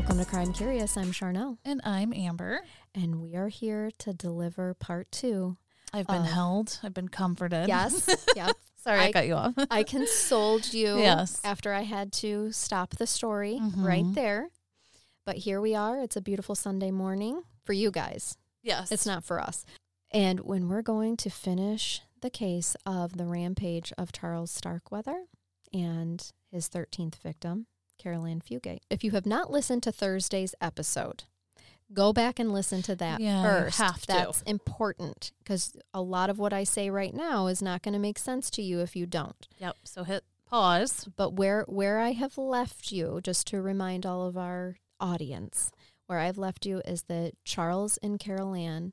Welcome to Crime Curious. I'm Charnell, And I'm Amber. and we are here to deliver part two. I've been held. I've been comforted. Yes, yep. Sorry, I, I- cut you off. I consoled you Yes. after I had to stop the story Mhm. right there. But here we are. It's a beautiful Sunday morning for you guys. yes. It's not for us. And when we're going to finish the case of the rampage of Charles Starkweather and his 13th victim, Caril Ann Fugate. If you have not listened to Thursday's episode, go back and listen to that Yeah, first. have to. That's important because a lot of what I say right now is not going to make sense to you if you don't. Yep. So hit pause. But where where I have left you, just to remind all of our audience, where I've left you is that Charles and Caril Ann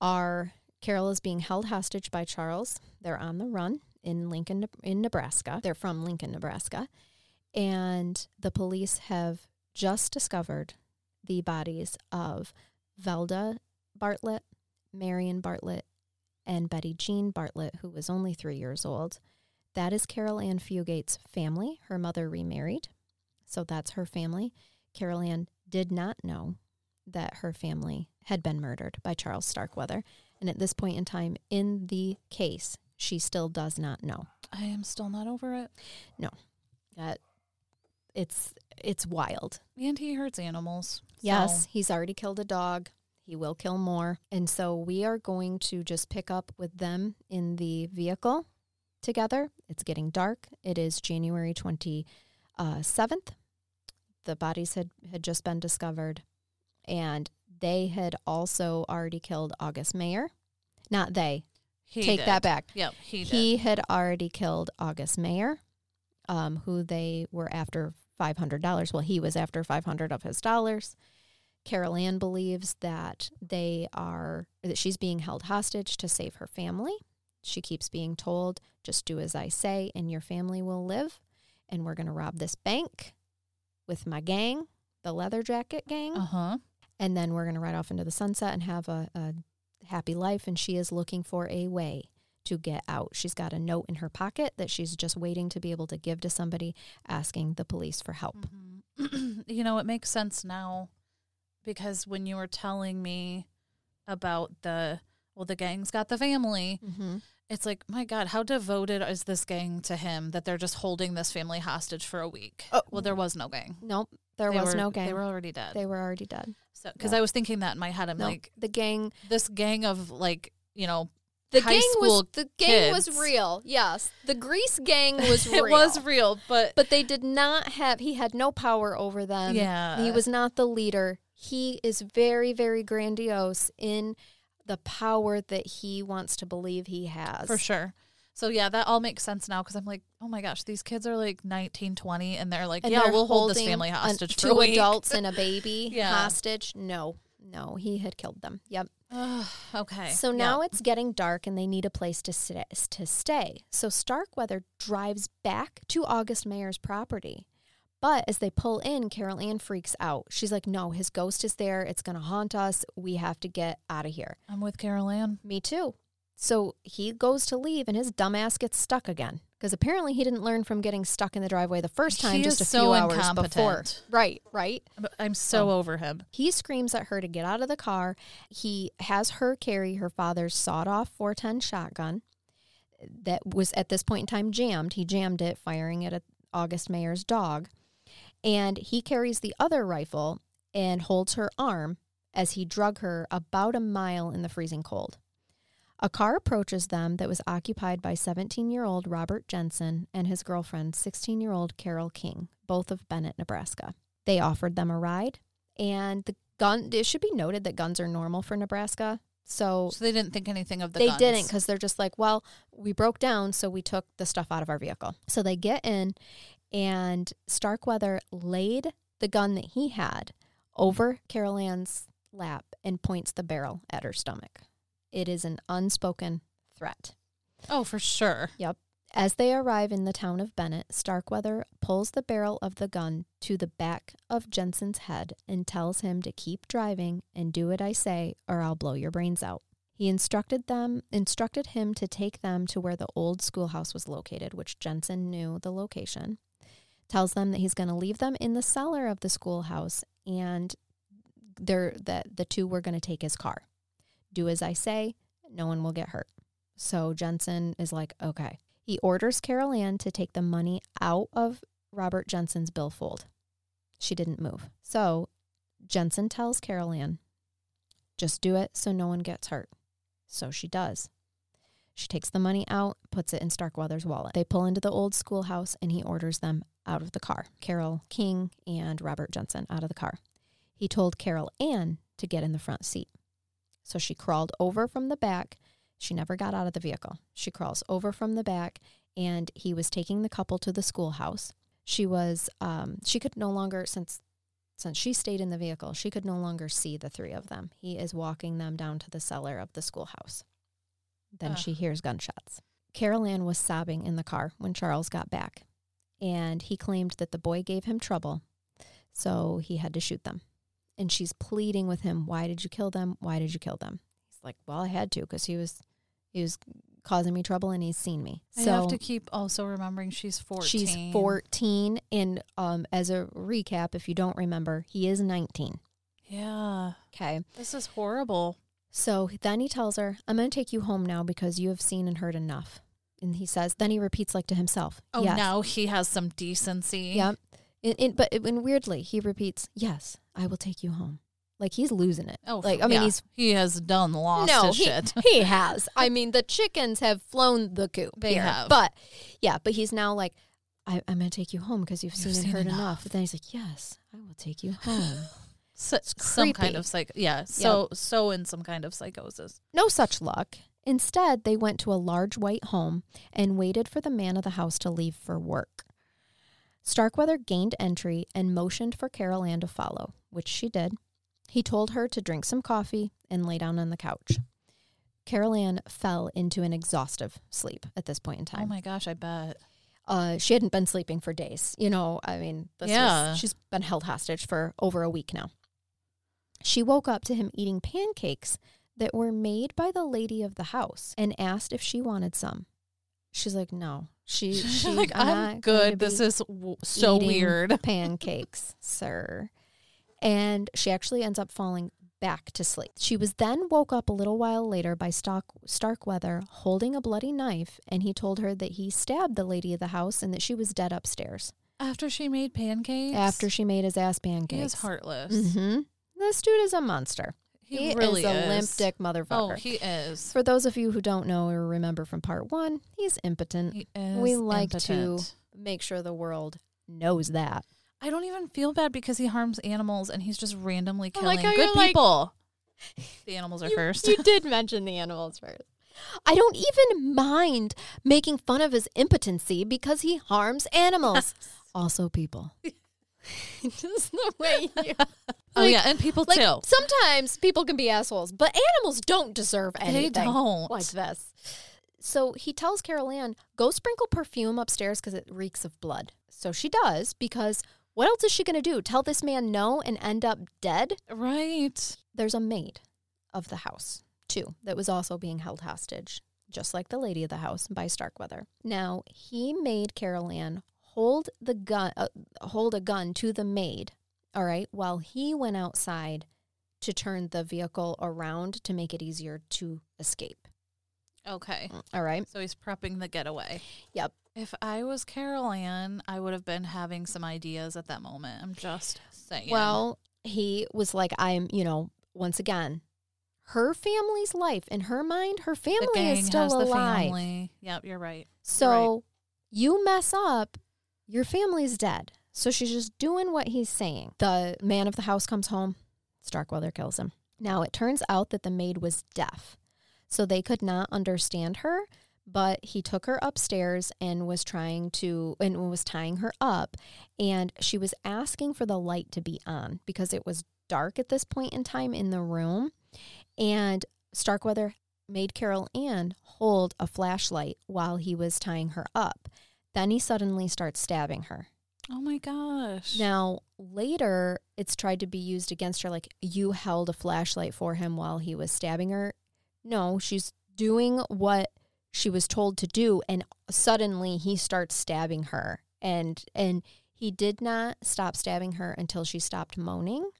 are Caril is being held hostage by Charles. They're on the run in Lincoln in Nebraska. They're from Lincoln, Nebraska. And the police have just discovered the bodies of Velda Bartlett, Marion Bartlett, and Betty Jean Bartlett, who was only three years old. That is Caril Ann Fugate's family. Her mother remarried, so that's her family. Caril Ann did not know that her family had been murdered by Charles Starkweather. And at this point in time in the case, she still does not know. I am still not over it. No. That it's it's wild. And he hurts animals. Yes, So, he's already killed a dog. He will kill more. And so we are going to just pick up with them in the vehicle together. It's getting dark. It is January 27th. The bodies had, had just been discovered. And they had also already killed August Mayer. Not they. he Take did. that back. Yep. He, did. He had already killed August Mayer, um, who they were after five hundred dollars. Well, he was after five hundred of his dollars. Caril Ann believes that they are that she's being held hostage to save her family. She keeps being told, "Just do as I say, and your family will live." And we're going to rob this bank with my gang, the Leather Jacket Gang Uh huh. and then we're going to ride off into the sunset and have a, a happy life. And she is looking for a way to get out. She's got a note in her pocket that she's just waiting to be able to give to somebody asking the police for help. Mhm. you know, it makes sense now because when you were telling me about the, well, the gang's got the family, Mm-hmm. it's like, my God, how devoted is this gang to him that they're just holding this family hostage for a week? Oh. Well, there was no gang. Nope, there They was were- no gang. They were already dead. They were already dead. So, because Yeah. I was thinking that in my head, I'm No, like, the gang. this gang of like, you know, The high gang school was the gang was real. Yes, the Grease gang was real. it was real, but, but they did not have. He had no power over them. yeah, He was not the leader. He is very, very grandiose in the power that he wants to believe he has. for sure. So yeah, that all makes sense now because I'm like, oh my gosh, these kids are like 19, 20, and they're like, And yeah, they're we'll hold this family an- hostage for two adults and a baby Yeah. hostage. No, no, he had killed them. Yep. Ugh, okay. So Yeah. now it's getting dark and they need a place to stay, to stay. So Starkweather drives back to August Mayer's property. But as they pull in, Caril Ann freaks out. She's like, "No, his ghost is there. It's going to haunt us. We have to get out of here." I'm with Caril Ann. Me too. So he goes to leave and his dumbass gets stuck again. Because apparently he didn't learn from getting stuck in the driveway the first time He just a is so few hours incompetent. before. Right, right. I'm so Oh. over him. He screams at her to get out of the car. He has her carry her father's sawed off 410 shotgun that was at this point in time jammed. He jammed it, firing it at August Mayer's dog. And he carries the other rifle and holds her arm as he drug her about a mile in the freezing cold. A car approaches them that was occupied by 17 year old Robert Jensen and his girlfriend, 16 year old Carol King, both of Bennett, Nebraska. They offered them a ride, and the gun, it should be noted that guns are normal for Nebraska. So So they didn't think anything of the they guns. didn't because they're just like, well, we broke down, so we took the stuff out of our vehicle. So they get in, and Starkweather laid the gun that he had over Caril Ann's lap and points the barrel at her stomach. It is an unspoken threat. Oh, for sure. Yep. As they arrive in the town of Bennett, Starkweather pulls the barrel of the gun to the back of Jensen's head and tells him to keep driving and do what I say or I'll blow your brains out. He instructed them instructed him to take them to where the old schoolhouse was located, which Jensen knew the location. Tells them that he's going to leave them in the cellar of the schoolhouse and they're that the two were going to take his car. Do as I say, no one will get hurt. So Jensen is like, okay. He orders Caril Ann to take the money out of Robert Jensen's billfold. She didn't move. So Jensen tells Caril Ann, just do it so no one gets hurt. So she does. She takes the money out, puts it in Starkweather's wallet. They pull into the old schoolhouse and he orders them out of the car. Carol King and Robert Jensen out of the car. He told Caril Ann to get in the front seat. So she crawled over from the back. She never got out of the vehicle. She crawls over from the back and he was taking the couple to the schoolhouse. She was um, she could no longer since since she stayed in the vehicle, she could no longer see the three of them. He is walking them down to the cellar of the schoolhouse. Then Ugh. she hears gunshots. Caril Ann was sobbing in the car when Charles got back, and he claimed that the boy gave him trouble, so he had to shoot them. And she's pleading with him, "Why did you kill them? Why did you kill them?" He's like, "Well, I had to because he was he was causing me trouble and he's seen me." I have to keep also remembering she's 14. She's 14 and um as a recap if you don't remember, he is 19. Yeah. Okay. This is horrible. So then he tells her, "I'm going to take you home now because you have seen and heard enough." And he says, then he repeats like to himself, Oh, yes. now he has some decency. Yep. And, but and weirdly, he repeats, "Yes, I will take you home." Like he's losing it. Oh, like I mean, yeah. he's he has done lost no, his he, shit. he has. I mean, the chickens have flown the coop. They here. have. but yeah, but he's now like, I, "I'm going to take you home because you've, You've seen and heard enough. enough. But then he's like, "Yes, I will take you home." So, some kind of psych. Yeah. So so in some kind of psychosis. No such luck. Instead, they went to a large white home and waited for the man of the house to leave for work. Starkweather gained entry and motioned for Caril Ann to follow, which she did. He told her to drink some coffee and lay down on the couch. Caril Ann fell into an exhaustive sleep at this point in time. Oh my gosh, I bet. uh, she hadn't been sleeping for days. You know, I mean, this Yeah. was, she's been held hostage for over a week now. She woke up to him eating pancakes that were made by the lady of the house and asked if she wanted some. She's like, no. She, like, I'm, not I'm going to good. This is w- so weird. pancakes, sir. And she actually ends up falling back to sleep. She was then woke up a little while later by Stark, Starkweather holding a bloody knife, and he told her that he stabbed the lady of the house and that she was dead upstairs After she made pancakes. after she made his ass he pancakes. is heartless. Mm-hmm. This dude is a monster. He, really is is a limp dick motherfucker. Oh, he is. For those of you who don't know or remember from part one, he's impotent. He is. we like impotent. to make sure the world knows that. I don't even feel bad because he harms animals and he's just randomly killing like good you're like- people. the animals are You- first. You did mention the animals first. I don't even mind making fun of his impotency because he harms animals. also, people. Just the way you. oh like- yeah, and people Like too. sometimes people can be assholes, but animals don't deserve anything. They don't. like this. So he tells Caril Ann, go sprinkle perfume upstairs because it reeks of blood. So she does because what else is she going to do? Tell this man no and end up dead? Right. There's a maid of the house, too, that was also being held hostage, just like the lady of the house by Starkweather. Now, he made Caril Ann hold the gun, uh, hold a gun to the maid, all right, while he went outside to turn the vehicle around to make it easier to escape. Okay. All right. So he's prepping the getaway. Yep. If I was Caril Ann, I would have been having some ideas at that moment. I'm just saying. Well, he was like, I'm, you know, once again, her family's life in her mind, her family is still alive. family. Yep, you're right. So you mess up, your family's dead. So she's just doing what he's saying. The man of the house comes home, Starkweather kills him. Now it turns out that the maid was deaf, so they could not understand her. But he took her upstairs and was trying to, and was tying her up. And she was asking for the light to be on because it was dark at this point in time in the room. And Starkweather made Caril Ann hold a flashlight while he was tying her up. Then he suddenly starts stabbing her. Oh my gosh. Now, later, it's tried to be used against her like you held a flashlight for him while he was stabbing her. No, she's doing what she was told to do and suddenly he starts stabbing her and and he did not stop stabbing her until she stopped moaning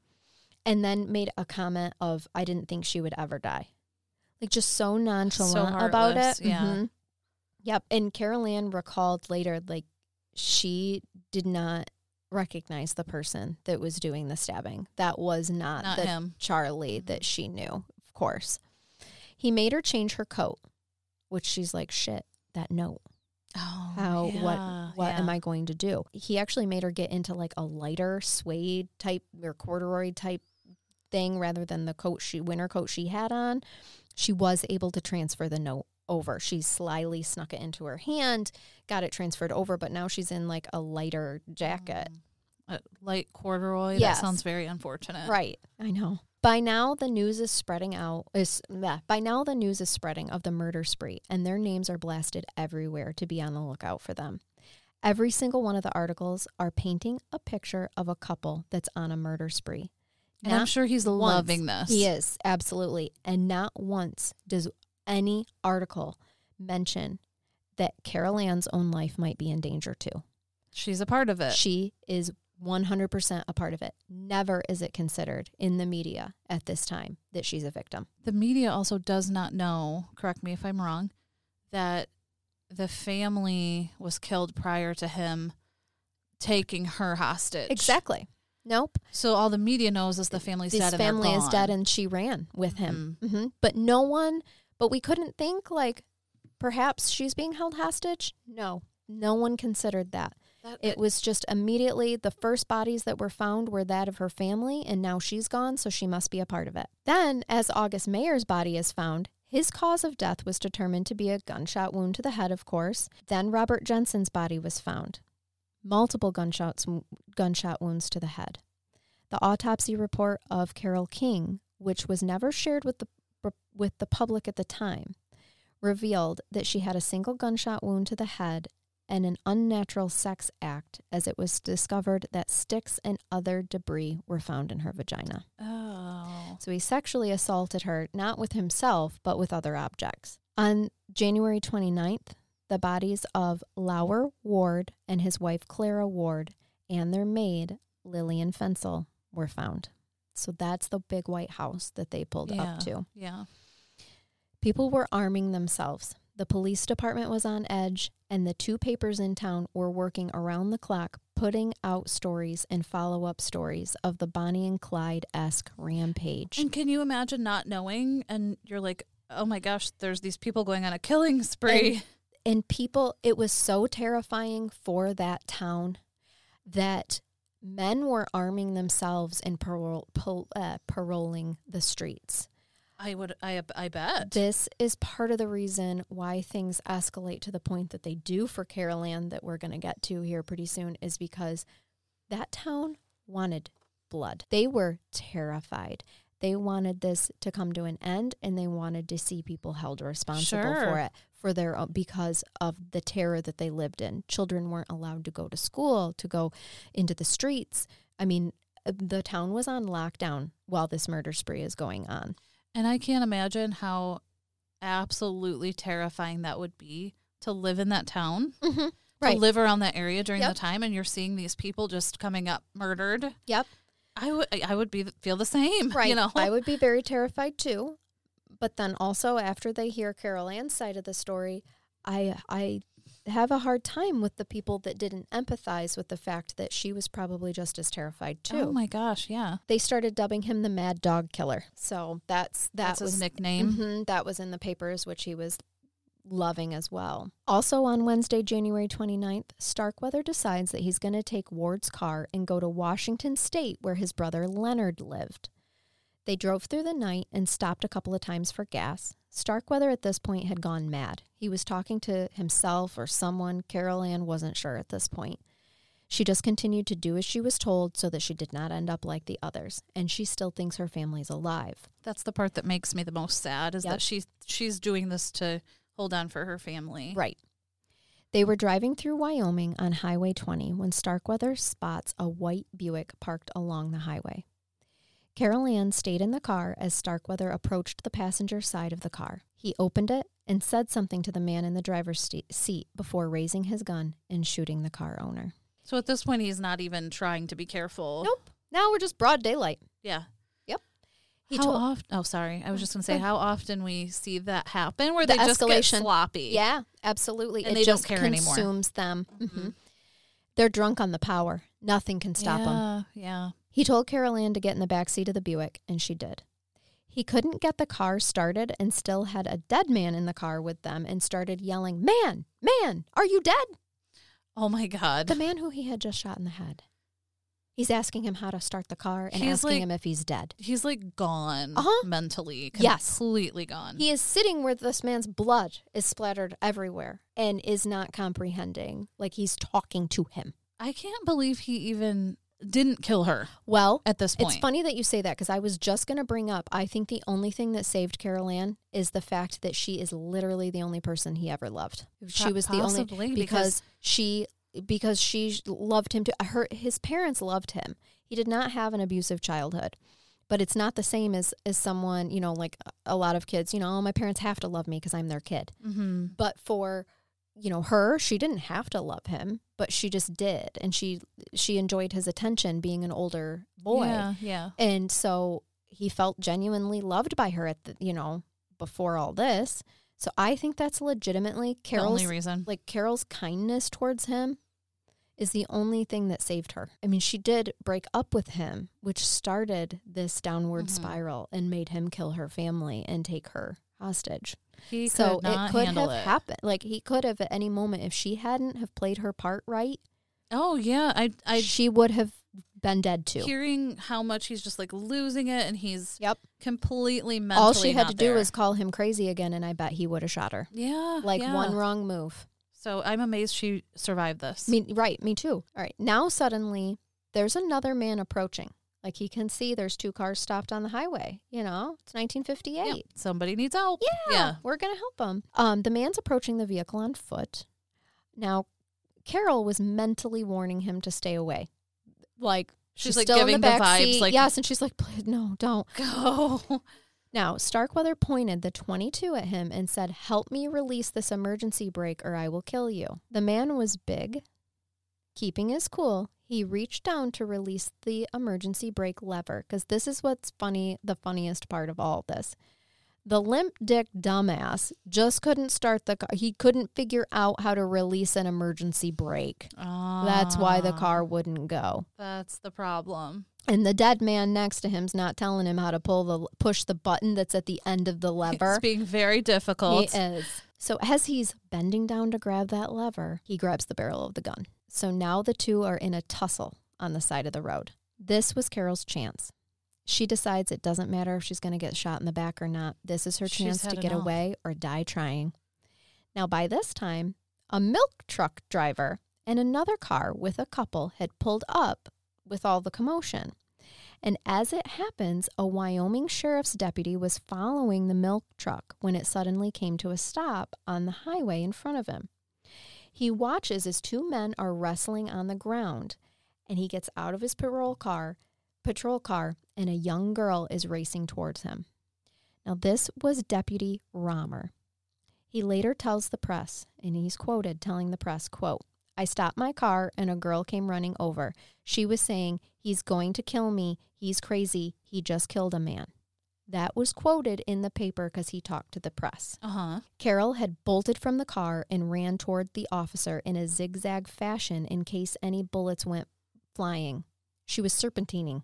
and then made a comment of I didn't think she would ever die. Like just so nonchalant about it. yeah. Mhm. Yep. And Caril Ann recalled later, like she did not recognize the person that was doing the stabbing. That was not, Not the him. Charlie mm-hmm. that she knew, of course. He made her change her coat, which she's like, shit, that note. Oh, How yeah, what what am. I going to do? He actually made her get into like a lighter suede type or corduroy type thing rather than the coat she winter coat she had on. She was able to transfer the note over. She slyly snuck it into her hand, got it transferred over, but now she's in like a lighter jacket. Mm. a light corduroy. Yes. That sounds very unfortunate. Right. I know. By now the news is spreading out is yeah, by now the news is spreading of the murder spree and their names are blasted everywhere to be on the lookout for them. Every single one of the articles are painting a picture of a couple that's on a murder spree. And I'm sure he's once. loving this. He is, absolutely. And not once does any article mention that Caril Ann's own life might be in danger too. She's a part of it. She is 100% a part of it. Never is it considered in the media at this time that she's a victim. the media also does not know, correct me if I'm wrong, that the family was killed prior to him taking her hostage. Exactly. Nope. So all the media knows is the family's This dead they're family is gone. dead and she ran with him. Mm-hmm. hmm But no one, but we couldn't think like perhaps she's being held hostage. No, no one considered that. That- It was just immediately the first bodies that were found were that of her family, and now she's gone, so she must be a part of it. Then, as August Mayer's body is found, his cause of death was determined to be a gunshot wound to the head, of course. Then Robert Jensen's body was found. Multiple gunshots, gunshot wounds to the head. The autopsy report of Carol King, which was never shared with the with the public at the time, revealed that she had a single gunshot wound to the head and an unnatural sex act as it was discovered that sticks and other debris were found in her vagina. oh. So he sexually assaulted her not with himself but with other objects. On January 29th, the bodies of Lauer Ward and his wife Clara Ward and their maid Lillian Fensel were found. So that's the big white house that they pulled Yeah. up to. Yeah. People were arming themselves. The police department was on edge, and the two papers in town were working around the clock, putting out stories and follow up stories of the Bonnie and Clyde esque rampage. And can you imagine not knowing and you're like, oh my gosh, there's these people going on a killing spree. and people it was so terrifying for that town that men were arming themselves and parole, uh, paroling the streets I would, I, I bet. this is part of the reason why things escalate to the point that they do for Caril Ann that we're going to get to here pretty soon is because that town wanted blood. They were terrified. They wanted this to come to an end and they wanted to see people held responsible Sure. for it for their own, because of the terror that they lived in. Children weren't allowed to go to school, to go into the streets. I mean, uh, the town was on lockdown while this murder spree is going on. And I can't imagine how absolutely terrifying that would be to live in that town, Mm-hmm. to live around that area during Yep. the time, and you're seeing these people just coming up murdered. Yep. I would, I would be feel the same. Right. You know, I would be very terrified too. But then also after they hear Caril Ann's side of the story, I I have a hard time with the people that didn't empathize with the fact that she was probably just as terrified too. Oh my gosh, yeah, they started dubbing him the Mad Dog Killer. So that's that that's was his nickname. Mhm, that was in the papers, which he was loving as well. Also on Wednesday, January 29th, Starkweather decides that he's going to take Ward's car and go to Washington State where his brother Leonard lived. They drove through the night and stopped a couple of times for gas. Starkweather at this point had gone mad. He was talking to himself or someone. Caril Ann wasn't sure at this point. She just continued to do as she was told so that she did not end up like the others. And she still thinks her family's alive. That's the part that makes me the most sad is Yep. that she's she's doing this to hold on for her family. Right. They were driving through Wyoming on Highway 20 when Starkweather spots a white Buick parked along the highway. Caril Ann stayed in the car as Starkweather approached the passenger side of the car. He opened it and said something to the man in the driver's st- seat before raising his gun and shooting the car owner. So at this point he's not even trying to be careful. Nope. Now we're just broad daylight. Yeah. He how told, often? Oh, sorry. I was just going to say how often we see that happen where The they just get sloppy. Yeah, absolutely. And it they don't just care anymore. consumes them. Mhm. Mhm. They're drunk on the power. Nothing can stop them. Yeah. He told Caril Ann to get in the back seat of the Buick, and she did. He couldn't get the car started and still had a dead man in the car with them and started yelling, Man, man, are you dead? Oh my God. The man who he had just shot in the head. He's asking him how to start the car and He's asking like- him if he's dead. He's like gone Uh-huh. mentally. Yes. Completely gone. He is sitting where this man's blood is splattered everywhere and is not comprehending. Like he's talking to him. I can't believe he even didn't kill her Well, at this point. It's funny that you say that because I was just going to bring up. I think the only thing that saved Caril Ann is the fact that she is literally the only person he ever loved. She was the only because, because- she because she loved him to her. His parents loved him. He did not have an abusive childhood, but it's not the same as as someone you know like a lot of kids. You know, oh, my parents have to love me because I'm their kid. Mm-hmm. But for you know her, she didn't have to love him, but she just did, and she she enjoyed his attention being an older boy. Yeah. Yeah. And so he felt genuinely loved by her at the, you know, before all this. So I think that's legitimately The Caril's only reason. like Caril's kindness towards him is the only thing that saved her. I mean, she did break up with him, which started this downward Mhm. spiral and made him kill her family and take her hostage. He so could not it could have it. happened. Like he could have at any moment if she hadn't have played her part right, Oh yeah. I I she would have been dead too. hearing how much he's just like losing it and he's Yep. completely mentally All she had to do was call him crazy again, and I bet he would have shot her. yeah Like yeah. one wrong move. So I'm amazed she survived this. Me, right, me too. All right, now suddenly there's another man approaching. Like he can see there's two cars stopped on the highway. You know, it's 1958. Yeah, somebody needs help. Yeah, Yeah. we're gonna help him. Um, the man's approaching the vehicle on foot. Now, Caril was mentally warning him to stay away. Like She's, she's, like, still in giving the the back vibes, seat. like- yes, and she's like, "Please, no, don't." Go. Now, Starkweather pointed the 22 at him and said, Help me release this emergency brake or I will kill you. The man was big. Keeping his cool, he reached down to release the emergency brake lever because this is what's funny, the funniest part of all this. The limp dick dumbass just couldn't start the car. He couldn't figure out how to release an emergency brake. That's why the Ah, car wouldn't go. That's the problem. And the dead man next to him's not telling him how to pull the push the button that's at the end of the lever. It's being very difficult. He is. So as he's bending down to grab that lever, he grabs the barrel of the gun. So now the two are in a tussle on the side of the road. This was Caril's chance. She decides it doesn't matter if she's going to get shot in the back or not. This is her She's chance to get away or die trying. Now, by this time, a milk truck driver and another car with a couple had pulled up with all the commotion. And as it happens, a Wyoming sheriff's deputy was following the milk truck when it suddenly came to a stop on the highway in front of him. He watches as two men are wrestling on the ground and he gets out of his patrol car, patrol car and a young girl is racing towards him. Now this was Deputy Romer. He later tells the press and he's quoted telling the press, quote, I stopped my car and a girl came running over. She was saying, He's going to kill me. He's crazy. He just killed a man. That was quoted in the paper because he talked to the press. Uh huh. Caril had bolted from the car and ran toward the officer in a zigzag fashion in case any bullets went flying. She was serpentining.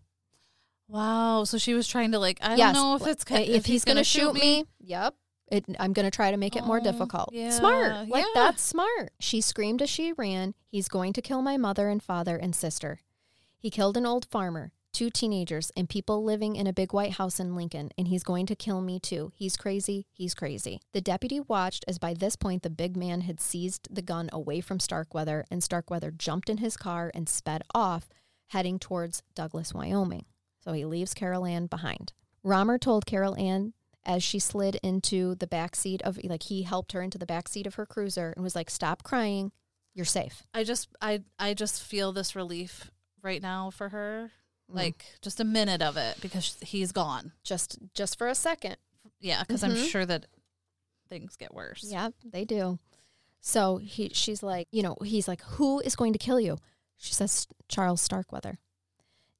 Wow. So she was trying to like. I Yes. don't know if it's Uh, if, he's, going to shoot me, yep. It, I'm going to try to make it more Oh, difficult. yeah, Smart. Like, yeah. that's smart. She screamed as she ran, He's going to kill my mother and father and sister. He killed an old farmer. Two teenagers, and people living in a big white house in Lincoln, and he's going to kill me too. He's crazy. He's crazy. The deputy watched as by this point the big man had seized the gun away from Starkweather, and Starkweather jumped in his car and sped off, heading towards Douglas, Wyoming. So he leaves Caril Ann behind. Romer told Caril Ann as she slid into the back seat of like he helped her into the back seat of her cruiser and was like, "Stop crying. You're safe." I just I I just feel this relief right now for her. Mm. Like just a minute of it because he's gone. Just just for a second. Yeah, because I'm Mhm. sure that things get worse. Yeah, they do. So he she's like, you know, he's like, "Who is going to kill you?" She says Charles Starkweather.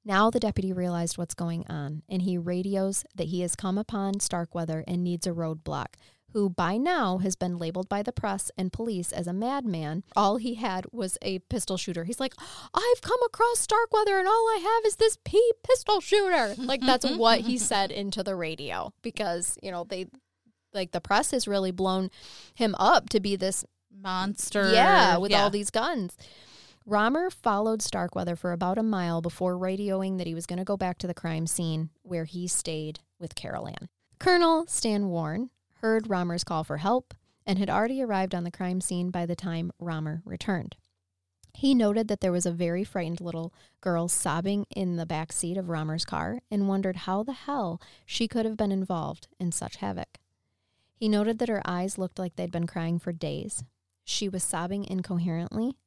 Now the deputy realized what's going on, and he radios that he has come upon Starkweather and needs a roadblock, who by now has been labeled by the press and police as a madman. All he had was a pistol shooter. He's like, I've come across Starkweather, and all I have is this P pistol shooter. Like, that's what he said into the radio because, you know, they, like, the press has really blown him up to be this Monster. yeah, with Yeah. all these guns. Romer followed Starkweather for about a mile before radioing that he was going to go back to the crime scene where he stayed with Caril Ann. Colonel Stan Warren heard Romer's call for help and had already arrived on the crime scene by the time Romer returned. He noted that there was a very frightened little girl sobbing in the back seat of Romer's car and wondered how the hell she could have been involved in such havoc. He noted that her eyes looked like they'd been crying for days. She was sobbing incoherently.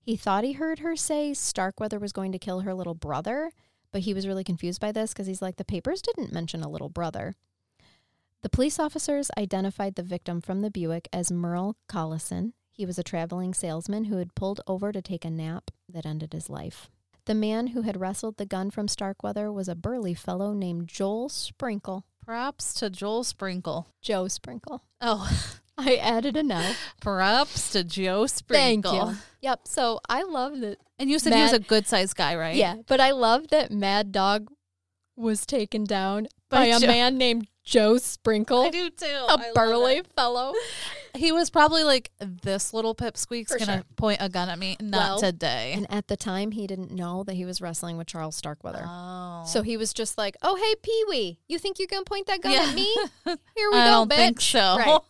He thought he heard her say Starkweather was going to kill her little brother, but he was really confused by this because he's like, the papers didn't mention a little brother. The police officers identified the victim from the Buick as Merle Collison. He was a traveling salesman who had pulled over to take a nap that ended his life. The man who had wrestled the gun from Starkweather was a burly fellow named Joel Sprinkle. Props to Joel Sprinkle. Joe Sprinkle. Oh, I added a no. props to Joe Sprinkle. Thank you. Yep. So I love that And you said he was a good sized guy, right? Yeah, but I love that Mad Dog was taken down by, By a Joe- man named Joe Sprinkle, I do too. a I burly fellow. He was probably like, this little pipsqueak's For to sure. point a gun at me. Not Well, today. And at the time, he didn't know that he was wrestling with Charles Starkweather. Oh. So he was just like, "Oh, hey, Pee Wee, you think you're gonna point that gun Yeah. at me? Here we I go, don't bitch." think so. Right.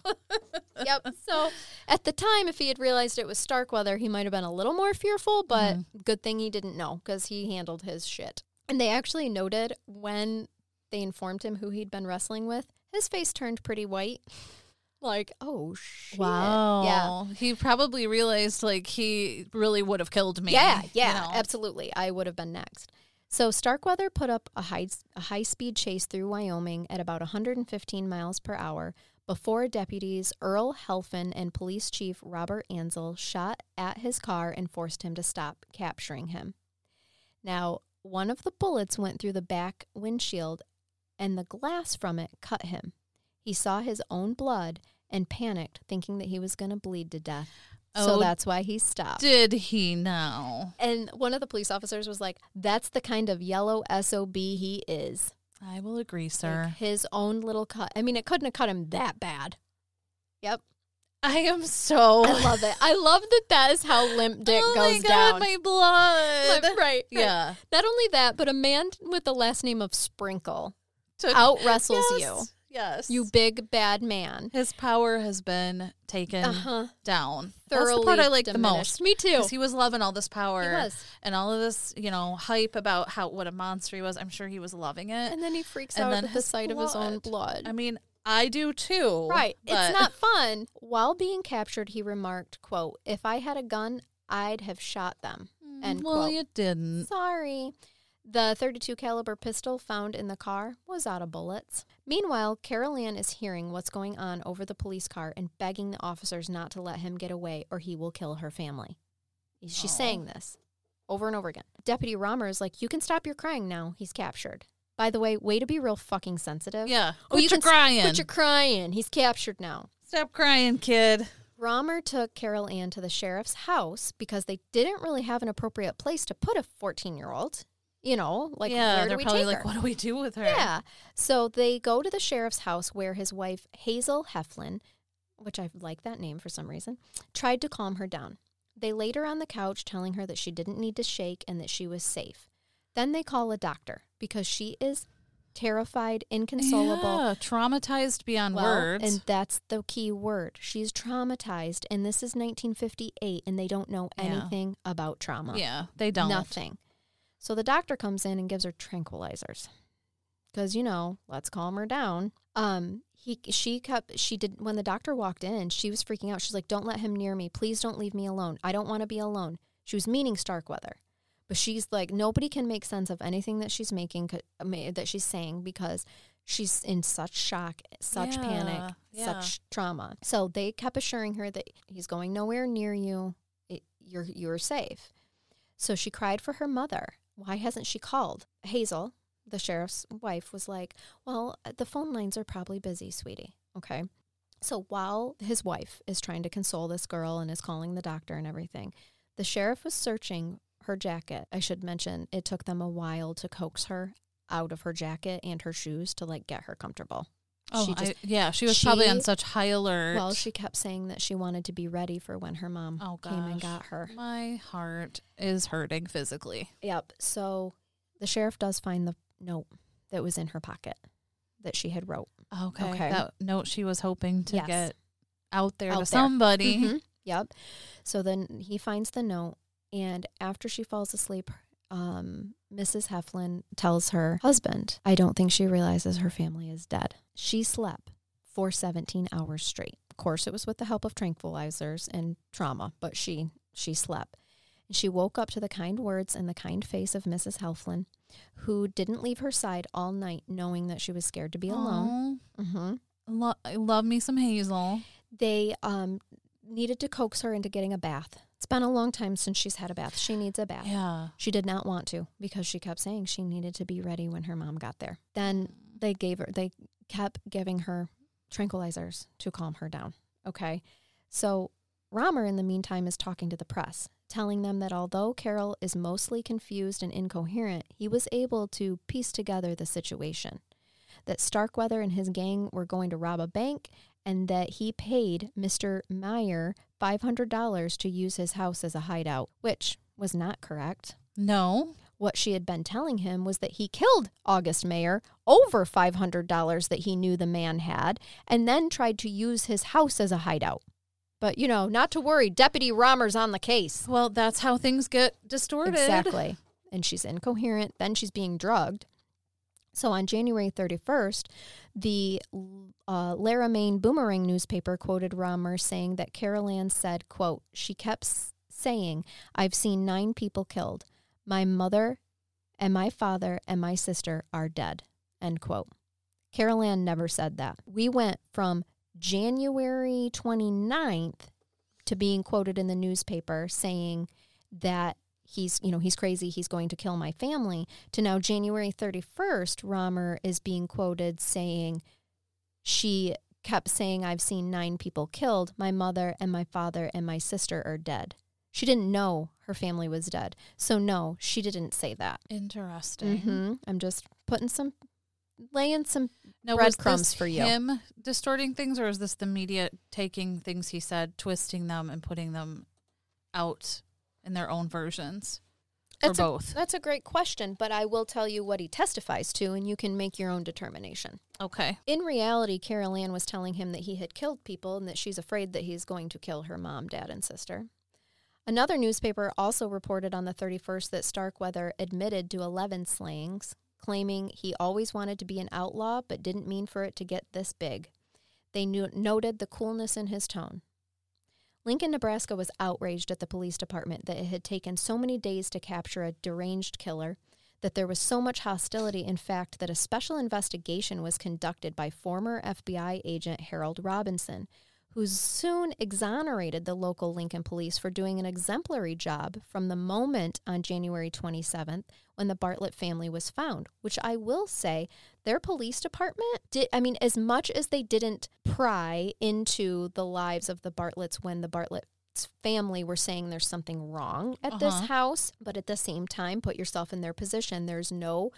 yep. So at the time, if he had realized it was Starkweather, he might have been a little more fearful. But Mm-hmm. good thing he didn't know because he handled his shit. And they actually noted when they informed him who he'd been wrestling with, his face turned pretty white. Like, oh shit. Wow. Yeah. He probably realized like he really would have killed me. Yeah, you yeah, know? absolutely. I would have been next. So Starkweather put up a high a high speed chase through Wyoming at about 115 miles per hour before deputies Earl Heflin and police chief Robert Ansel shot at his car and forced him to stop, capturing him. Now, one of the bullets went through the back windshield and the glass from it cut him. He saw his own blood and panicked, thinking that he was going to bleed to death. so Oh, that's why he stopped. Did he know? And one of the police officers was like, "That's the kind of yellow sob he is." I will agree, Like, sir. his own little cut. I mean, it couldn't have cut him that bad. Yep, I am so. I love it. I love that. That is how limp dick oh goes my god, down. my blood. right. Yeah. Not only that, but a man with the last name of Sprinkle Took- out wrestles Yes, Yes. you, you big bad man. His power has been taken Uh huh. down. Thoroughly That's the part I like the most. Me too. Because he was loving all this power and all of this, you know, hype about how what a monster he was. I'm sure he was loving it. And then he freaks And out then at the sight of his own blood. I mean, I do too. Right. It's not fun. While being captured, he remarked, quote, if I had a gun, I'd have shot them. End well, quote. you didn't. Sorry. The 32 caliber pistol found in the car was out of bullets. Meanwhile, Caril Ann is hearing what's going on over the police car and begging the officers not to let him get away or he will kill her family. She's saying this over and over again. Deputy Romer is like, "You can stop your crying now. He's captured." By the way, way to be real fucking sensitive. Yeah. Oh, you your can crying. Quit your crying. He's captured now. Stop crying, kid. Romer took Caril Ann to the sheriff's house because they didn't really have an appropriate place to put a 14 year old. You know, like yeah, they're probably like, her? what do we do with her? Yeah. So they go to the sheriff's house where his wife, Hazel Heflin, which I like that name for some reason, tried to calm her down. They laid her on the couch, telling her that she didn't need to shake and that she was safe. Then they call a doctor because she is terrified, inconsolable. Yeah, traumatized beyond Well, words. And that's the key word. She's traumatized. And this is 1958, and they don't know Yeah. anything about trauma. yeah, they don't. Nothing. So the doctor comes in and gives her tranquilizers. Because, you know, let's calm her down. Um, he she kept she did when the doctor walked in, she was freaking out. She's like, Don't let him near me. Please don't leave me alone. I don't want to be alone. She was meaning Starkweather. But she's like, nobody can make sense of anything that she's making, that she's saying, because she's in such shock, such Yeah, panic, yeah. such trauma. So they kept assuring her that he's going nowhere near you. It, you're you're safe. So she cried for her mother. Why hasn't she called? Hazel, the sheriff's wife, was like, "Well, uh, the phone lines are probably busy, sweetie." Okay. So while his wife is trying to console this girl and is calling the doctor and everything, the sheriff was searching her jacket. I should mention it took them a while to coax her out of her jacket and her shoes to like get her comfortable. Oh, she just I, yeah, she was probably on such high alert. well, she kept saying that she wanted to be ready for when her mom oh came and got her. My heart is hurting physically. Yep. So the sheriff does find the note that was in her pocket that she had wrote. Okay, Okay. that note she was hoping to Yes. get out there Out to there. somebody. Mhm. Yep. So then he finds the note, and after she falls asleep, um, Mrs. Heflin tells her husband, I don't think she realizes her family is dead. She slept for 17 hours straight. Of course, it was with the help of tranquilizers and trauma, but she she slept. And she woke up to the kind words and the kind face of Mrs. Heflin, who didn't leave her side all night, knowing that she was scared to be alone. Aw. hmm Lo- love me some Hazel. they um, needed to coax her into getting a bath. It's been a long time since she's had a bath. She needs a bath. Yeah. She did not want to because she kept saying she needed to be ready when her mom got there. Then mm. they gave her, they kept giving her tranquilizers to calm her down. Okay. So Romer, in the meantime, is talking to the press, telling them that although Caril is mostly confused and incoherent, he was able to piece together the situation. That Starkweather and his gang were going to rob a bank and that he paid Mr. Mayer $500 to use his house as a hideout, which was not correct. No. What she had been telling him was that he killed August Mayer over $500 that he knew the man had and then tried to use his house as a hideout. But, you know, not to worry, Deputy Romer's on the case. Well, that's how things get distorted. Exactly. And she's incoherent. Then she's being drugged. So on January 31st, the uh, Laramie Boomerang newspaper quoted Romer saying that Caril Ann said, quote, she kept saying, I've seen nine people killed. My mother and my father and my sister are dead, end quote. Caril Ann never said that. We went from January 29th to being quoted in the newspaper saying that he's you know he's crazy he's going to kill my family to now January 31st Romer is being quoted saying she kept saying I've seen 9 people killed. My mother and my father and my sister are dead. She didn't know her family was dead. So no she didn't say that. Interesting. hmm I'm just putting some laying some Now, Breadcrumbs for you. him distorting things, or is this the media taking things he said, twisting them, and putting them out in their own versions, or That's a- both? That's a great question, but I will tell you what he testifies to, and you can make your own determination. okay. In reality, Caril Ann was telling him that he had killed people and that she's afraid that he's going to kill her mom, dad, and sister. Another newspaper also reported on the 31st that Starkweather admitted to 11 slayings, claiming he always wanted to be an outlaw but didn't mean for it to get this big. They knew, noted the coolness in his tone. Lincoln, Nebraska was outraged at the police department that it had taken so many days to capture a deranged killer, that there was so much hostility, in fact, that a special investigation was conducted by former FBI agent Harold Robinson, who soon exonerated the local Lincoln police for doing an exemplary job from the moment on January 27th when the Bartlett family was found, which I will say their police department did I mean as much as they didn't pry into the lives of the Bartletts when the Bartlett's family were saying there's something wrong at this Uh-huh. house, but at the same time put yourself in their position. There's no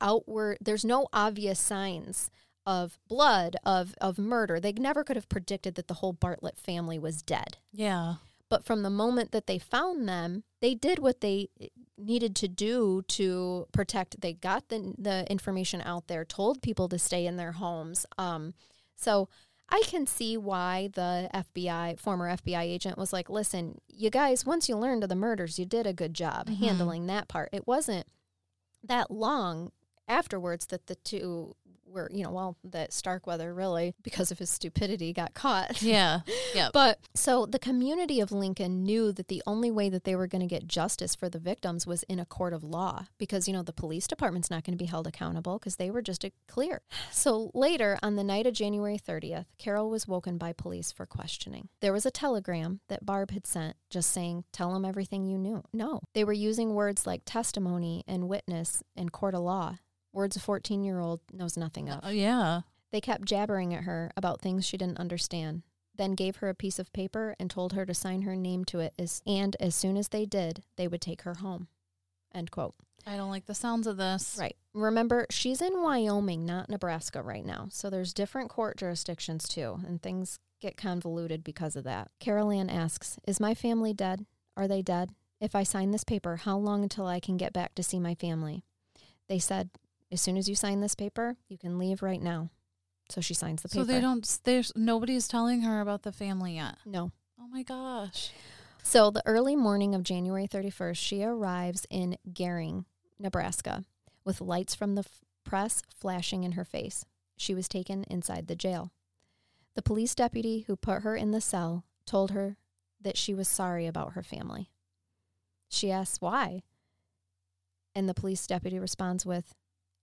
outward there's no obvious signs of blood, of of murder. They never could have predicted that the whole Bartlett family was dead. Yeah. But from the moment that they found them, they did what they needed to do to protect. They got the the information out there, told people to stay in their homes. Um, so I can see why the FBI, former FBI agent, was like, listen, you guys, once you learned of the murders, you did a good job Mhm. handling that part. It wasn't that long afterwards that the two were, you know, well, that Starkweather really, because of his stupidity, got caught. Yeah. Yeah. But so the community of Lincoln knew that the only way that they were going to get justice for the victims was in a court of law because, you know, the police department's not going to be held accountable because they were just a clear. So later, on the night of January 30th, Caril was woken by police for questioning. There was a telegram that Barb had sent just saying, tell them everything you knew. No, they were using words like testimony and witness and court of law, words a 14 year old knows nothing of. Oh, yeah. They kept jabbering at her about things she didn't understand, then gave her a piece of paper and told her to sign her name to it as, and as soon as they did, they would take her home. End quote. I don't like the sounds of this. Right. Remember, she's in Wyoming, not Nebraska right now. So there's different court jurisdictions too, and things get convoluted because of that. Caril Ann asks, Is my family dead? Are they dead? If I sign this paper, how long until I can get back to see my family? They said, As soon as you sign this paper, you can leave right now. So she signs the paper. So they don't. There's nobody's telling her about the family yet. No. Oh my gosh. So the early morning of January 31st, she arrives in Gering, Nebraska, with lights from the f- press flashing in her face. She was taken inside the jail. The police deputy who put her in the cell told her that she was sorry about her family. She asks why. And the police deputy responds with,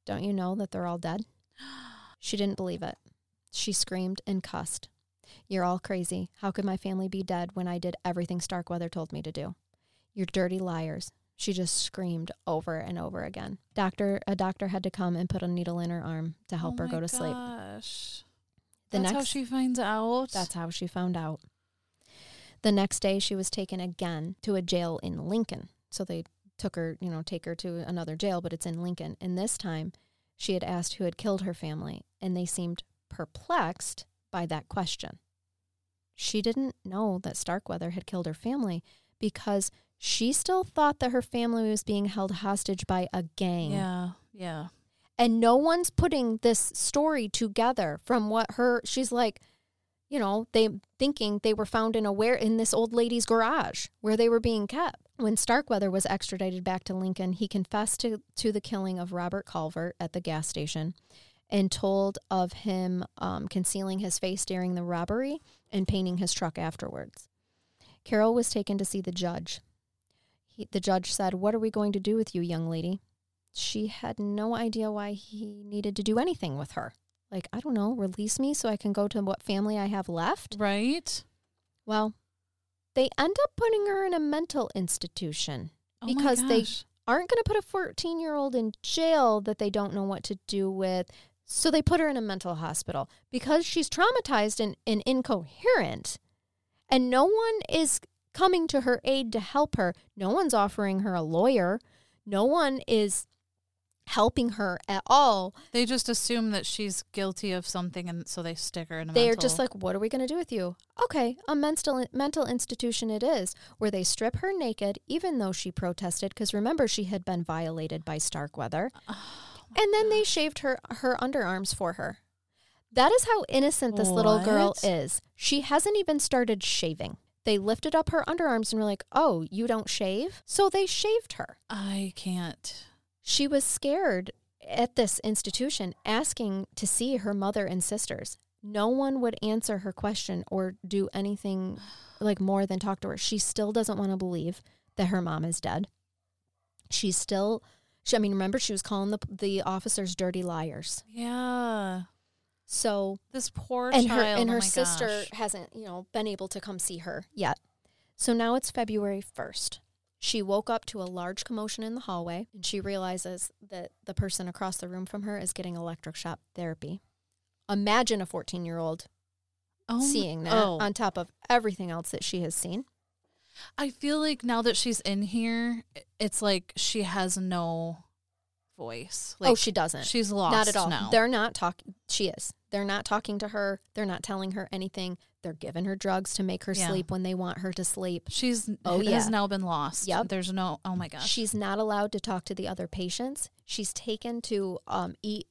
Don't you know that they're all dead? She didn't believe it. She screamed and cussed. You're all crazy. How could my family be dead when I did everything Starkweather told me to do? You're dirty liars. She just screamed over and over again. Doctor, a doctor had to come and put a needle in her arm to help Oh her go to sleep. The That's how she finds out. That's how she found out. The next day, she was taken again to a jail in Lincoln. So they took her, you know, take her to another jail, but it's in Lincoln. And this time, she had asked who had killed her family, and they seemed perplexed by that question. She didn't know that Starkweather had killed her family because she still thought that her family was being held hostage by a gang. Yeah. Yeah. And no one's putting this story together from what her she's like, you know, they thinking they were found in a where in this old lady's garage where they were being kept. When Starkweather was extradited back to Lincoln, he confessed to, to the killing of Robert Colvert at the gas station and told of him um, concealing his face during the robbery and painting his truck afterwards. Caril was taken to see the judge. He, the judge said, What are we going to do with you, young lady? She had no idea why he needed to do anything with her. Like, I don't know, release me so I can go to what family I have left? Right. Well, they end up putting her in a mental institution Oh Because they- aren't going to put a 14 year old in jail that they don't know what to do with. So they put her in a mental hospital because she's traumatized and, and incoherent. And no one is coming to her aid to help her. No one's offering her a lawyer. No one is helping her at all. They just assume that she's guilty of something, and so they stick her in a. They're mental- just like, what are we going to do with you? Okay, a mental mental institution it is, where they strip her naked, even though she protested. Because remember, she had been violated by Starkweather, oh and then they shaved her her underarms for her. That is how innocent this little girl is. She hasn't even started shaving. They lifted up her underarms and were like, "Oh, you don't shave?" So they shaved her. I can't. She was scared at this institution, asking to see her mother and sisters. No one would answer her question or do anything like more than talk to her. She still doesn't want to believe that her mom is dead. She's still, she, I mean, remember, she was calling the, the officers dirty liars. Yeah. So, This poor and child. her and oh her sister gosh. hasn't, you know, been able to come see her yet. So now it's February 1st. She woke up to a large commotion in the hallway and she realizes that the person across the room from her is getting electric shock therapy. Imagine a 14 year old Oh seeing that oh. on top of everything else that she has seen. I feel like now that she's in here, it's like she has no voice. oh, she doesn't. she's lost. not at all. now. They're not talking. She is. They're not talking to her. They're not telling her anything. They're giving her drugs to make her Yeah. sleep when they want her to sleep. She's Oh, has yeah. now been lost. Yep. There's no. Oh my gosh. She's not allowed to talk to the other patients. She's taken to um, eat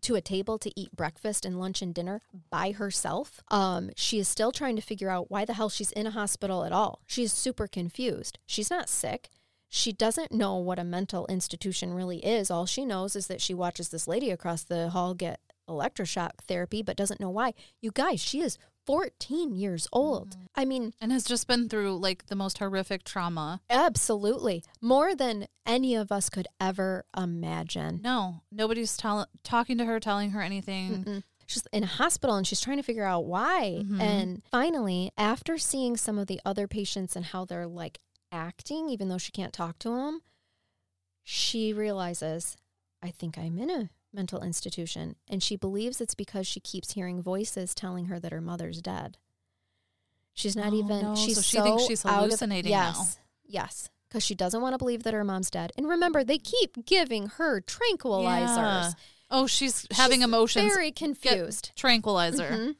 to a table to eat breakfast and lunch and dinner by herself. Um, she is still trying to figure out why the hell she's in a hospital at all. She's super confused. She's not sick. She doesn't know what a mental institution really is. All she knows is that she watches this lady across the hall get electroshock therapy, but doesn't know why. You guys, she is 14 years old. I mean, and has just been through like the most horrific trauma. Absolutely. More than any of us could ever imagine. No, nobody's tell- talking to her, telling her anything. Mm-mm. She's in a hospital and she's trying to figure out why. Mhm. And finally, after seeing some of the other patients and how they're like acting, even though she can't talk to them, she realizes, I think I'm in a mental institution. And she believes it's because she keeps hearing voices telling her that her mother's dead. She's not Oh, even, no. she's So so she thinks she's out of- hallucinating now. yes, Yes. Because she doesn't want to believe that her mom's dead. And remember, they keep giving her tranquilizers. Yeah. Oh, she's having She's emotions. Very confused. Tranquilizer. Mhm.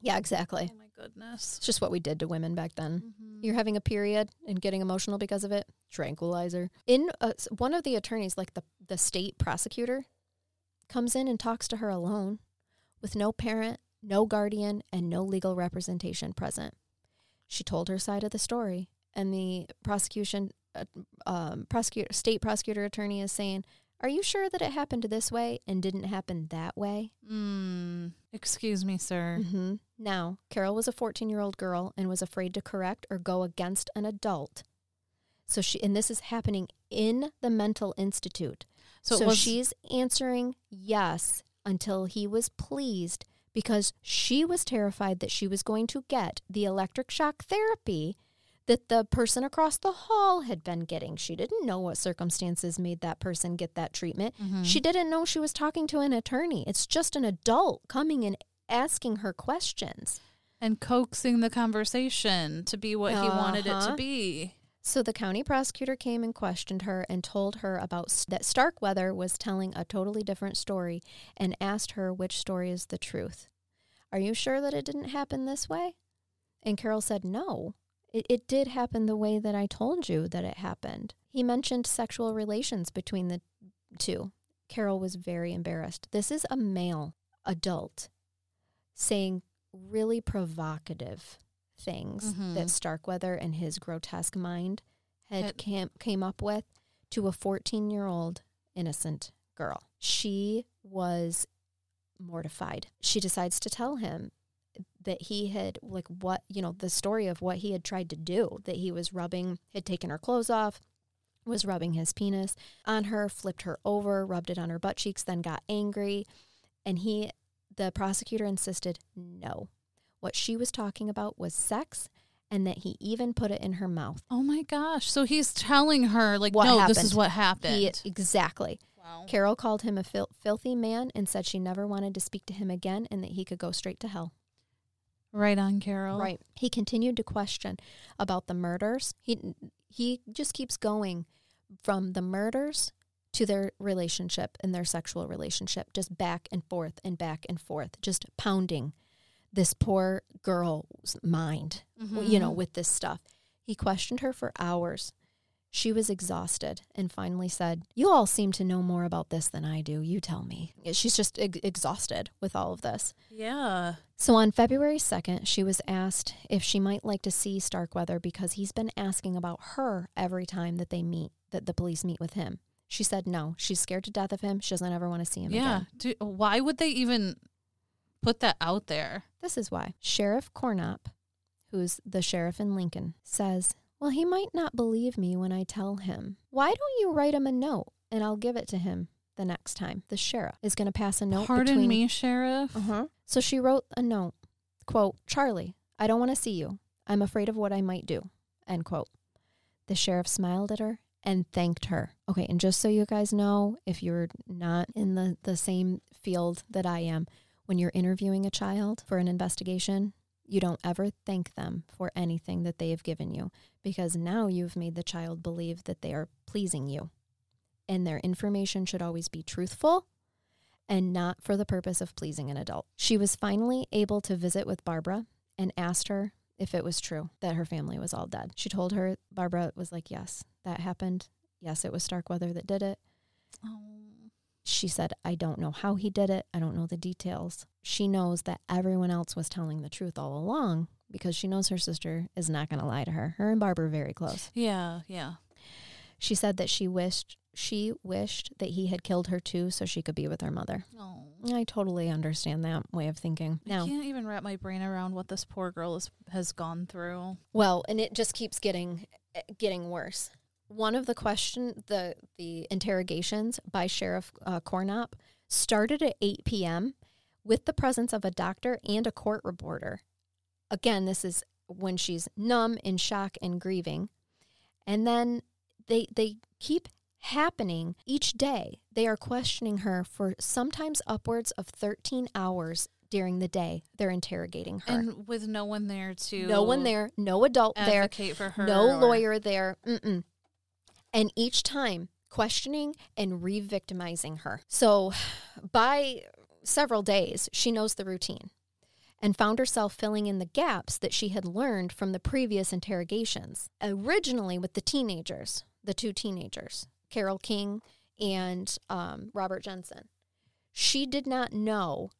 Yeah, exactly. Oh my goodness. It's just what we did to women back then. Mhm. You're having a period and getting emotional because of it. Tranquilizer. In uh, s- one of the attorneys, like the the state prosecutor, comes in and talks to her alone, with no parent, no guardian, and no legal representation present. She told her side of the story, and the prosecution, uh, um, prosecutor, state prosecutor attorney is saying, "Are you sure that it happened this way and didn't happen that way?" Mm, excuse me, sir. hmm Now, Caril was a 14 year old girl and was afraid to correct or go against an adult. So she, and this is happening in the mental institute. So, So, was, she's answering yes until he was pleased because she was terrified that she was going to get the electric shock therapy that the person across the hall had been getting. She didn't know what circumstances made that person get that treatment. Mhm. She didn't know she was talking to an attorney. It's just an adult coming and asking her questions. and coaxing the conversation to be what he wanted it to Uh-huh. be. So the county prosecutor came and questioned her and told her about that Starkweather was telling a totally different story and asked her which story is the truth. Are you sure that it didn't happen this way? And Caril said, No, it, it did happen the way that I told you that it happened. He mentioned sexual relations between the two. Caril was very embarrassed. This is a male adult saying really provocative things Mhm. that Starkweather and his grotesque mind had Had- came, came up with to a 14 year old innocent girl. She was mortified. She decides to tell him that he had, like, what, you know, the story of what he had tried to do, that he was rubbing, had taken her clothes off, was rubbing his penis on her, flipped her over, rubbed it on her butt cheeks, then got angry. And he, the prosecutor insisted, no. What she was talking about was sex and that he even put it in her mouth. Oh my gosh. So he's telling her, like, What no, this is what happened. He, exactly. wow. Caril called him a fil- filthy man and said she never wanted to speak to him again and that he could go straight to hell. Right on, Caril. Right. He continued to question about the murders. He he just keeps going from the murders to their relationship and their sexual relationship, just back and forth and back and forth, just pounding this poor girl's mind, you know, Mhm. with this stuff. He questioned her for hours. She was exhausted and finally said, You all seem to know more about this than I do. You tell me. She's just ex- exhausted with all of this. Yeah. So on February 2nd, she was asked if she might like to see Starkweather because he's been asking about her every time that they meet, that the police meet with him. She said no. She's scared to death of him. She doesn't ever want to see him Yeah. again. Do, why would they even put that out there? This is why. Sheriff Karnopp, who's the sheriff in Lincoln, says, Well, he might not believe me when I tell him. Why don't you write him a note and I'll give it to him the next time? The sheriff is going to pass a note Pardon between me, Sheriff. Uh-huh. So she wrote a note, quote, Charlie, I don't want to see you. I'm afraid of what I might do, end quote. The sheriff smiled at her and thanked her. Okay, and just so you guys know, if you're not in the, the same field that I am, when you're interviewing a child for an investigation, you don't ever thank them for anything that they have given you because now you've made the child believe that they are pleasing you. and their information should always be truthful and not for the purpose of pleasing an adult. She was finally able to visit with Barbara and asked her if it was true that her family was all dead. She told her, Barbara was like, Yes, that happened. Yes, it was Starkweather that did it. Oh. She said, I don't know how he did it. I don't know the details. She knows that everyone else was telling the truth all along because she knows her sister is not going to lie to her. Her and Barbara are very close. Yeah, yeah. She said that she wished she wished that he had killed her too so she could be with her mother. Oh. I totally understand that way of thinking. I Now, can't even wrap my brain around what this poor girl is, has gone through. well, and it just keeps getting getting worse. One of the question the the interrogations by Sheriff uh, Karnopp started at 8 p.m. with the presence of a doctor and a court reporter. Again, this is when she's numb, in shock, and grieving. And then they they keep happening each day. They are questioning her for sometimes upwards of 13 hours during the day. They're interrogating her. And with no one there to no one there, no adult there, advocate for her. no lawyer there. Mm-mm. And each time questioning and re victimizing her. So by several days, she knows the routine and found herself filling in the gaps that she had learned from the previous interrogations. Originally, with the teenagers, the two teenagers, Carol King and um, Robert Jensen, she did not know.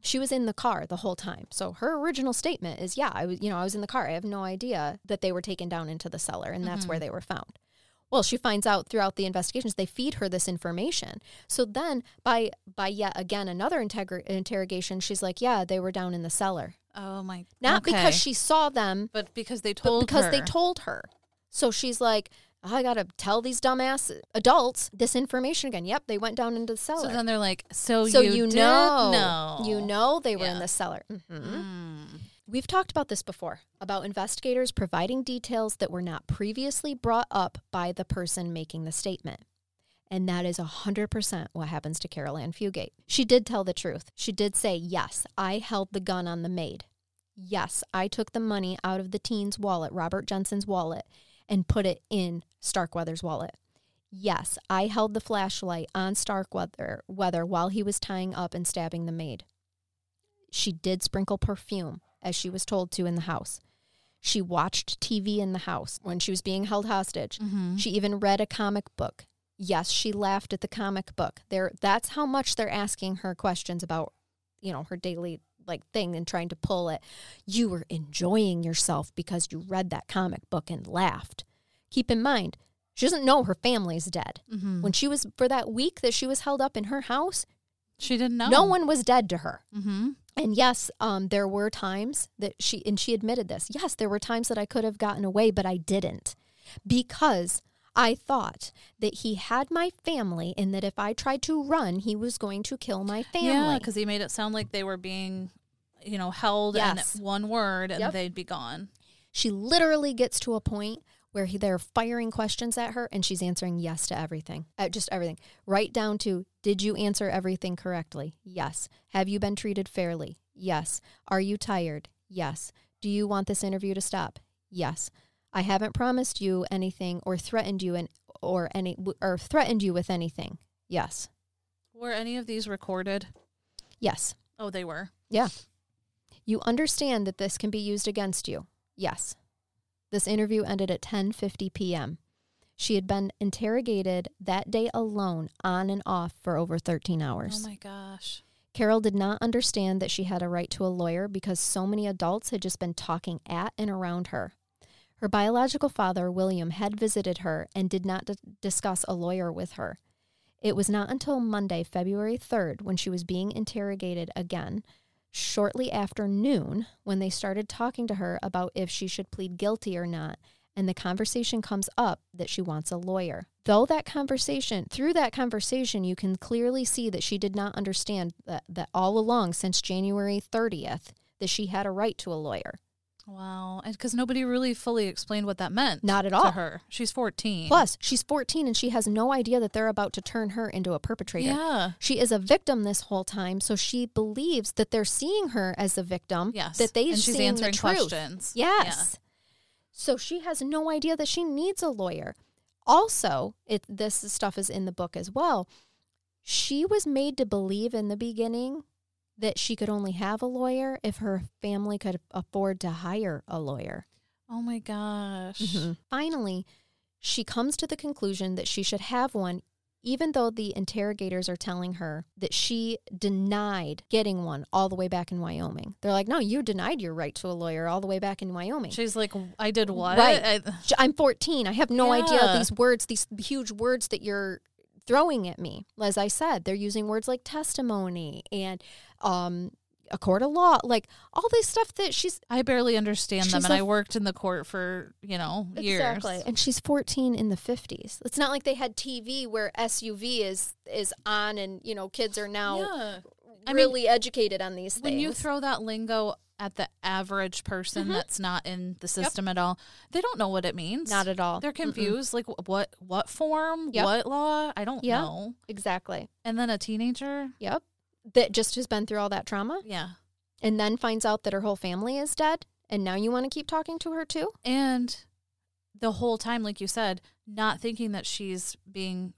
She was in the car the whole time. So her original statement is, "Yeah, I was, you know, I was in the car. I have no idea that they were taken down into the cellar and that's where they were found." Well, she finds out throughout the investigations they feed her this information. So then, by by yet again another integr- interrogation, she's like, "Yeah, they were down in the cellar." Oh my! Not okay. because she saw them, but because they told because they her. told her. So she's like, "I got to tell these dumbass adults this information again." Yep, they went down into the cellar. So then they're like, so, So you, you, know, know, you know they were in the cellar. hmm Mm. We've talked about this before about investigators providing details that were not previously brought up by the person making the statement. And that is 100% what happens to Caril Ann Fugate. She did tell the truth. She did say, Yes, I held the gun on the maid. Yes, I took the money out of the teen's wallet, Robert Jensen's wallet, and put it in Starkweather's wallet. Yes, I held the flashlight on Starkweather weather while he was tying up and stabbing the maid. She did sprinkle perfume, as she was told to in the house. She watched TV in the house when she was being held hostage. Mhm. She even read a comic book. Yes, she laughed at the comic book. There that's how much they're asking her questions about, you know, her daily like thing and trying to pull it. You were enjoying yourself because you read that comic book and laughed. Keep in mind, she doesn't know her family's dead. Mhm. When she was for that week that she was held up in her house, she didn't know. no one was dead to her. Mm-hmm. And yes, um, there were times that she and she admitted this. Yes, there were times that I could have gotten away, but I didn't because I thought that he had my family, and that if I tried to run, he was going to kill my family. Yeah, because he made it sound like they were being, you know, held Yes. in one word and Yep. they'd be gone. she literally gets to a point where he, they're firing questions at her, and she's answering yes to everything, uh, just everything, right down to Did you answer everything correctly? Yes. Have you been treated fairly? Yes. Are you tired? Yes. Do you want this interview to stop? Yes. I haven't promised you anything or threatened you and or any or threatened you with anything. Yes. Were any of these recorded? Yes. Oh, they were. Yeah. You understand that this can be used against you. Yes. This interview ended at 10:50 p.m. She had been interrogated that day alone on and off for over 13 hours. Oh my gosh. Caril did not understand that she had a right to a lawyer because so many adults had just been talking at and around her. Her biological father, William, had visited her and did not d- discuss a lawyer with her. It was not until Monday, February 3rd, when she was being interrogated again, shortly after noon, when they started talking to her about if she should plead guilty or not. And the conversation comes up that she wants a lawyer. Though that conversation, through that conversation, you can clearly see that she did not understand that, that all along since January 30th, that she had a right to a lawyer. Wow. Because nobody really fully explained what that meant. Not at all. To her. She's 14. Plus, she's 14 and she has no idea that they're about to turn her into a perpetrator. Yeah. She is a victim this whole time, so she believes that they're seeing her as a victim. Yes. That they and she's answering the questions. Yes. So she has no idea that she needs a lawyer. Also, it this stuff is in the book as well. She was made to believe in the beginning that she could only have a lawyer if her family could afford to hire a lawyer. Oh my gosh. Mm-hmm. Finally, she comes to the conclusion that she should have one, even though the interrogators are telling her that she denied getting one all the way back in Wyoming. They're like, no, you denied your right to a lawyer all the way back in Wyoming. She's like, I did what? Right. I, I'm 14. I have no idea these words, these huge words that you're throwing at me. As I said, they're using words like testimony and um, a court of law, like all this stuff that she's I barely understand them, She's and a- I worked in the court for you know years. Exactly. And she's 14 in the 50s. It's not like they had TV where SUV is is on and, you know, kids are now Yeah. I mean, really educated on these things. When you throw that lingo at the average person mm-hmm. that's not in the system at all, they don't know what it means. not at all. They're Mm-mm. confused. Like what? What form? Yep. What law? I don't Yep. know. Exactly. And then a teenager. Yep. That just has been through all that trauma Yeah. and then finds out that her whole family is dead and now you want to keep talking to her too? And the whole time, like you said, not thinking that she's being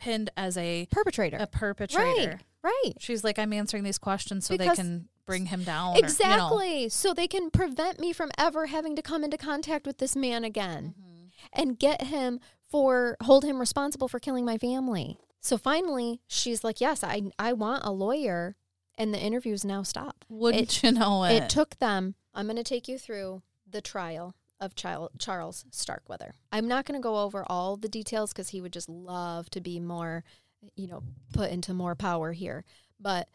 pinned as a Perpetrator. a perpetrator. right. She's like, I'm answering these questions so Because- they can bring him down. or, you know. Exactly. So they can prevent me from ever having to come into contact with this man again Mm-hmm. and get him for hold him responsible for killing my family. So finally, she's like, "Yes, I I want a lawyer." And the interviews now stop. Wouldn't you know it? It took them. I'm going to take you through the trial of Chil- Charles Starkweather. I'm not going to go over all the details because he would just love to be more, you know, put into more power here. But,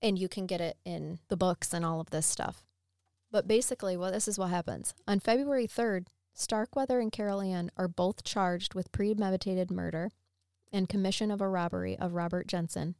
and you can get it in the books and all of this stuff. But basically, well, this is what happens. On February 3rd, Starkweather and Caril Ann are both charged with premeditated murder and commission of a robbery of Robert Jensen.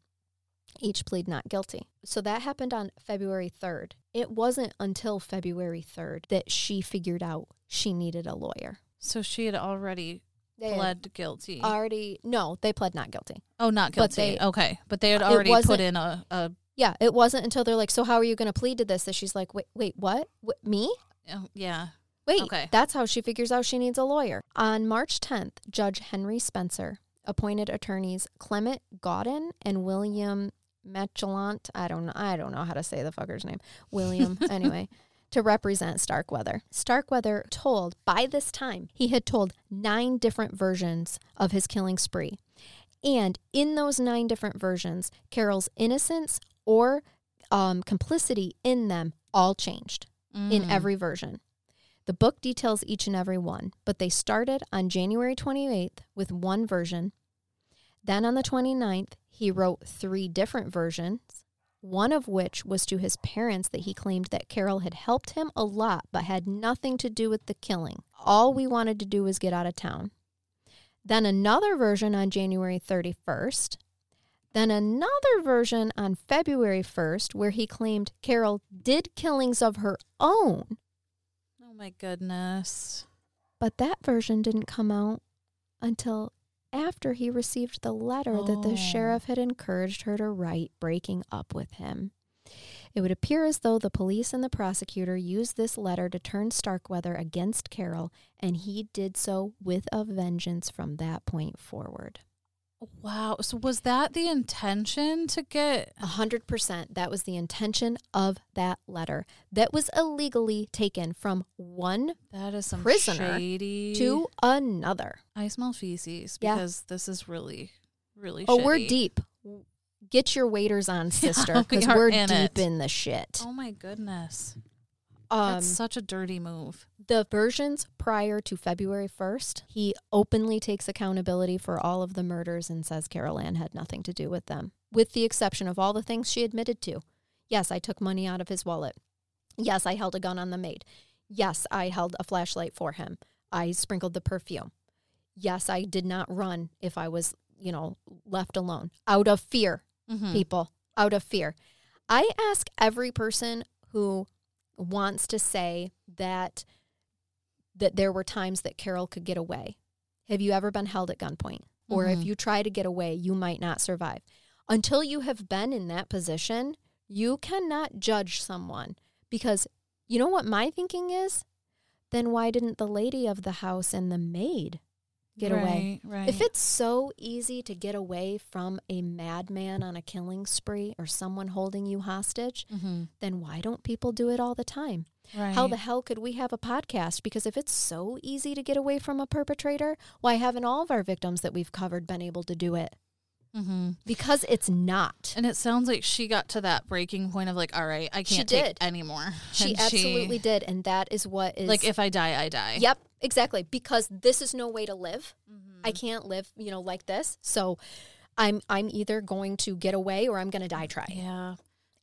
Each plead not guilty. So that happened on February 3rd. It wasn't until February 3rd that she figured out she needed a lawyer. so she had already They pled guilty. already, no, they pled not guilty. oh, not guilty. but they- okay, but they had already put in a, a Yeah, it wasn't until they're like, so how are you going to plead to this? That she's like, wait, wait, what? what me? oh, yeah. Wait, Okay. that's how she figures out she needs a lawyer. On March 10th, Judge Henry Spencer appointed attorneys Clement Gaughan and William Matschullat. I don't know. I don't know how to say the fucker's name. William, anyway, to represent Starkweather. Starkweather told by this time he had told nine different versions of his killing spree, and in those nine different versions, Caril's innocence or um, complicity in them all changed in Mm. every version. The book details each and every one, but they started on January 28th with one version. Then on the 29th, he wrote three different versions, one of which was to his parents that he claimed that Caril had helped him a lot but had nothing to do with the killing. All we wanted to do was get out of town. Then another version on January 31st. Then another version on February 1st, where he claimed Caril did killings of her own, Oh my goodness. but that version didn't come out until after he received the letter that Oh. the sheriff had encouraged her to write breaking up with him. It would appear as though the police and the prosecutor used this letter to turn Starkweather against Caril, and he did so with a vengeance from that point forward. Wow. So was that the intention to get? A hundred percent. That was the intention of that letter that was illegally taken from one That is some Prisoner shady. to another. I smell feces Yeah. because this is really, really. Oh, we're deep. Get your waders on, sister, we because are we're deep it. in the shit. Oh my goodness. Um, That's such a dirty move. the versions prior to February 1st, he openly takes accountability for all of the murders and says Caril Ann had nothing to do with them, with the exception of all the things she admitted to. Yes, I took money out of his wallet. Yes, I held a gun on the maid. Yes, I held a flashlight for him. I sprinkled the perfume. Yes, I did not run if I was, you know, left alone out of fear Mhm. people out of fear. I ask every person who wants to say that that there were times that Caril could get away. Have you ever been held at gunpoint? Or if Mhm. you try to get away, you might not survive. Until you have been in that position, you cannot judge someone because you know what my thinking is? Then why didn't the lady of the house and the maid get away. Right, Right. If it's so easy to get away from a madman on a killing spree or someone holding you hostage, Mhm. then why don't people do it all the time? right. How the hell could we have a podcast? Because if it's so easy to get away from a perpetrator, why haven't all of our victims that we've covered been able to do it? Mhm. Because it's not. And it sounds like she got to that breaking point of like, all right, I can't she did. take anymore. She And absolutely did. And that is what is. like if I die, I die. Yep, exactly. Because this is no way to live. Mhm. I can't live, you know, like this. So I'm I'm either going to get away or I'm going to die trying. Yeah.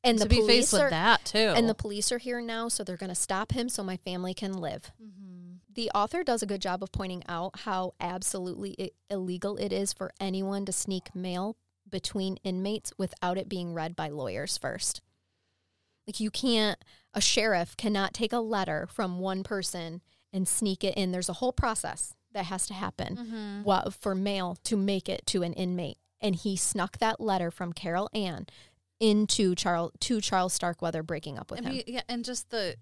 And to the be police faced with are that too. and the police are here now, so they're going to stop him so my family can live. Mhm. The author does a good job of pointing out how absolutely i- illegal it is for anyone to sneak mail between inmates without it being read by lawyers first. Like you can't a sheriff cannot take a letter from one person and sneak it in. There's a whole process that has to happen Mhm. wa- for mail to make it to an inmate. And he snuck that letter from Caril Ann into Charles to Charles Starkweather breaking up with And him. be- yeah, and just the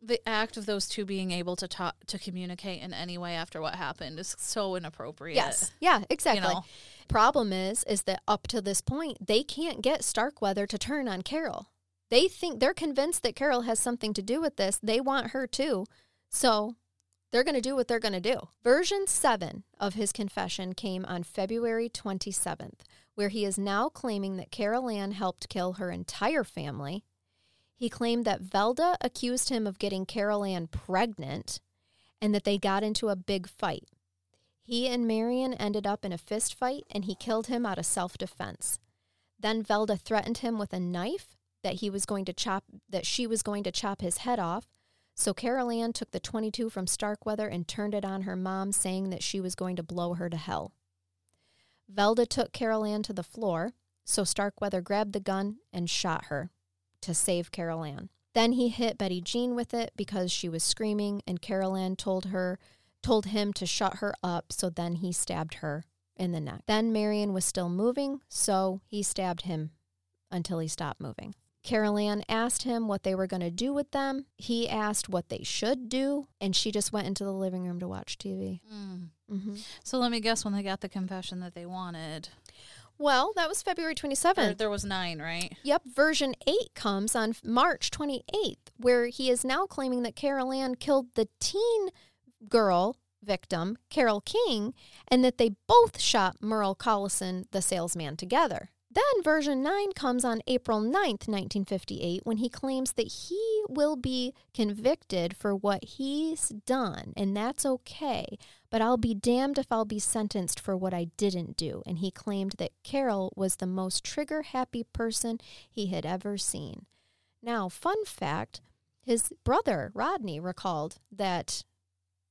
the act of those two being able to talk to communicate in any way after what happened is so inappropriate. Yes. Yeah, exactly. know? Problem is is that up to this point they can't get Starkweather to turn on Caril. They think they're convinced that Caril has something to do with this. They want her too. So they're going to do what they're going to do. Version 7 of his confession came on February 27th, where he is now claiming that Caril Ann helped kill her entire family. He claimed that Velda accused him of getting Caril Ann pregnant and that they got into a big fight. He and Marion ended up in a fist fight and he killed him out of self defense. Then Velda threatened him with a knife that he was going to chop that she was going to chop his head off. So Caril Ann took the 22 from Starkweather and turned it on her mom, saying that she was going to blow her to hell. Velda took Caril Ann to the floor, so Starkweather grabbed the gun and shot her to save Caril Ann. Then he hit Betty Jean with it because she was screaming, and Caril Ann told her told him to shut her up, so then he stabbed her in the neck. Then Marion was still moving, so he stabbed him until he stopped moving. Caril Ann asked him what they were going to do with them. He asked what they should do, and she just went into the living room to watch TV. Mm. hmm So let me guess when they got the confession that they wanted. Well, that was February Or 27th. there was nine, right? Yep, version 8 comes on March 28th, where he is now claiming that Caril Ann killed the teen girl victim, Carol King, and that they both shot Merle Collison, the salesman, together. Then version 9 comes on April 9th, 1958, when he claims that he will be convicted for what he's done, and that's okay, but I'll be damned if I'll be sentenced for what I didn't do. And he claimed that Caril was the most trigger happy person he had ever seen. Now, fun fact his brother, Rodney, recalled that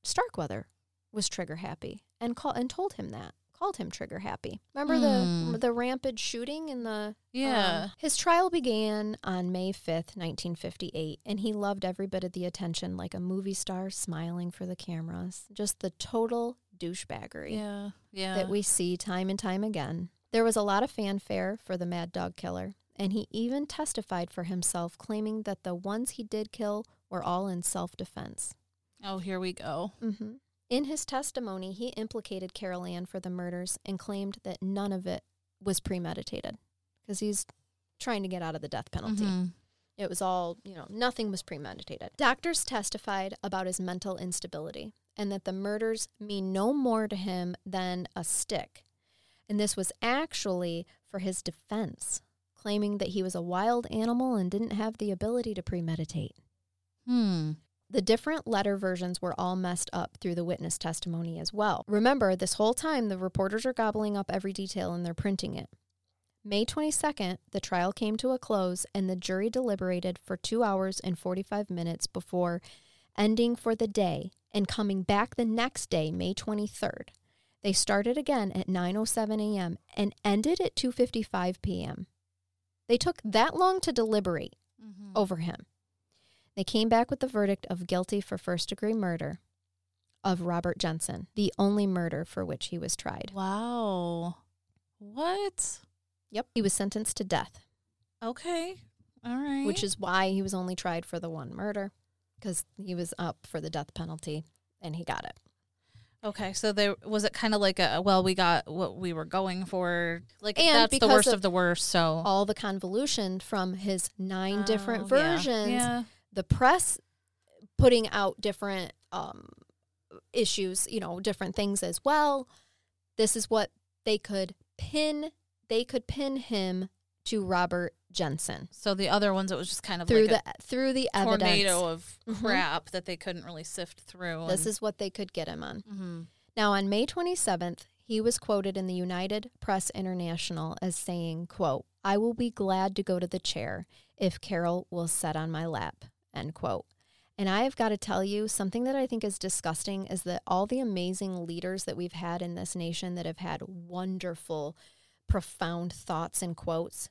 Starkweather was trigger happy and call, and told him that. Called him trigger happy. Remember Hmm. the the rampant shooting in the Yeah. um, his trial began on May 5th, 1958, and he loved every bit of the attention like a movie star smiling for the cameras. Just the total douchebaggery yeah. Yeah. that we see time and time again. There was a lot of fanfare for the Mad Dog Killer, and he even testified for himself, claiming that the ones he did kill were all in self defense. oh, here we go. Mm-hmm. In his testimony, he implicated Caril Ann for the murders and claimed that none of it was premeditated because he's trying to get out of the death penalty. Mhm. It was all, you know, nothing was premeditated. Doctors testified about his mental instability and that the murders mean no more to him than a stick. And this was actually for his defense, claiming that he was a wild animal and didn't have the ability to premeditate. Hmm. The different letter versions were all messed up through the witness testimony as well. Remember, this whole time the reporters are gobbling up every detail and they're printing it. May 22nd, the trial came to a close and the jury deliberated for two hours and 45 minutes before ending for the day and coming back the next day, May 23rd. They started again at 9:07 a.m. and ended at 2:55 p.m. They took that long to deliberate Mhm. over him. They came back with the verdict of guilty for first degree murder of Robert Jensen, the only murder for which he was tried. Wow. What? Yep. He was sentenced to death, Okay. All right. which is why he was only tried for the one murder because he was up for the death penalty and he got it. Okay, so there was it kind of like a well, we got what we were going for. Like And that's the worst of of, the worst. So All the convolution from his nine oh, different Oh, yeah. versions, Yeah. The press putting out different um, issues, you know, different things as well. This is what they could pin. They could pin him to Robert Jensen So the other ones, it was just kind of through like the through the a evidence. tornado of Mhm. crap that they couldn't really sift through. This is what they could get him on. hmm Now, on May 27th, he was quoted in the United Press International as saying, quote, I will be glad to go to the chair if Caril will sit on my lap, end quote. And I have got to tell you, something that I think is disgusting is that all the amazing leaders that we've had in this nation that have had wonderful, profound thoughts and quotes,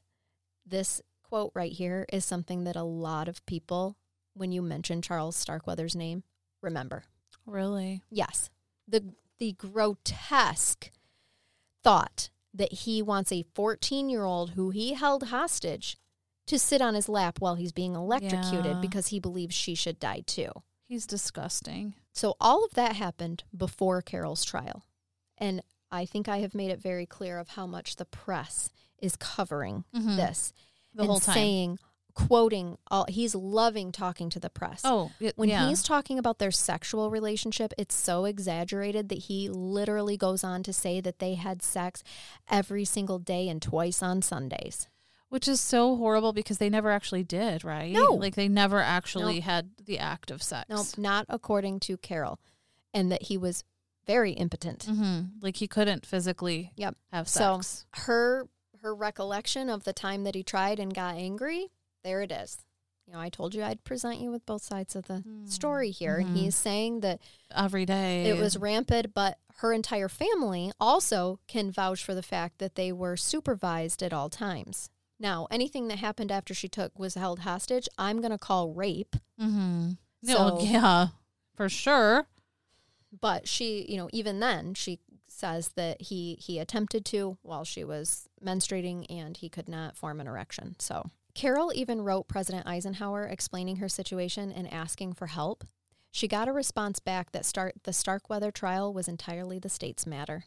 this quote right here is something that a lot of people, when you mention Charles Starkweather's name, remember. really. Yes. The the grotesque thought that he wants a 14-year-old who he held hostage to sit on his lap while he's being electrocuted Yeah. because he believes she should die too. He's disgusting. So all of that happened before Caril's trial. And I think I have made it very clear of how much the press is covering Mhm. this the and whole time. saying quoting all he's loving talking to the press. oh, it, When yeah. he's talking about their sexual relationship, it's so exaggerated that he literally goes on to say that they had sex every single day and twice on Sundays. Which is so horrible because they never actually did, right? No. like they never actually Nope. had the act of sex. No, not according to Caril. And that he was very impotent. hmm Like he couldn't physically Yep. have So- sex. Her her recollection of the time that he tried and got angry, there it is. You know, I told you I'd present you with both sides of the story here. And Mhm. he's saying that Every day. it was rampant, but her entire family also can vouch for the fact that they were supervised at all times. Now, anything that happened after she took was held hostage, I'm going to call rape. Mm-hmm. No, So- yeah, for sure. But she, you know, even then, she says that he he attempted to while she was menstruating and he could not form an erection. So Caril even wrote President Eisenhower explaining her situation and asking for help. She got a response back that start the Starkweather trial was entirely the state's matter.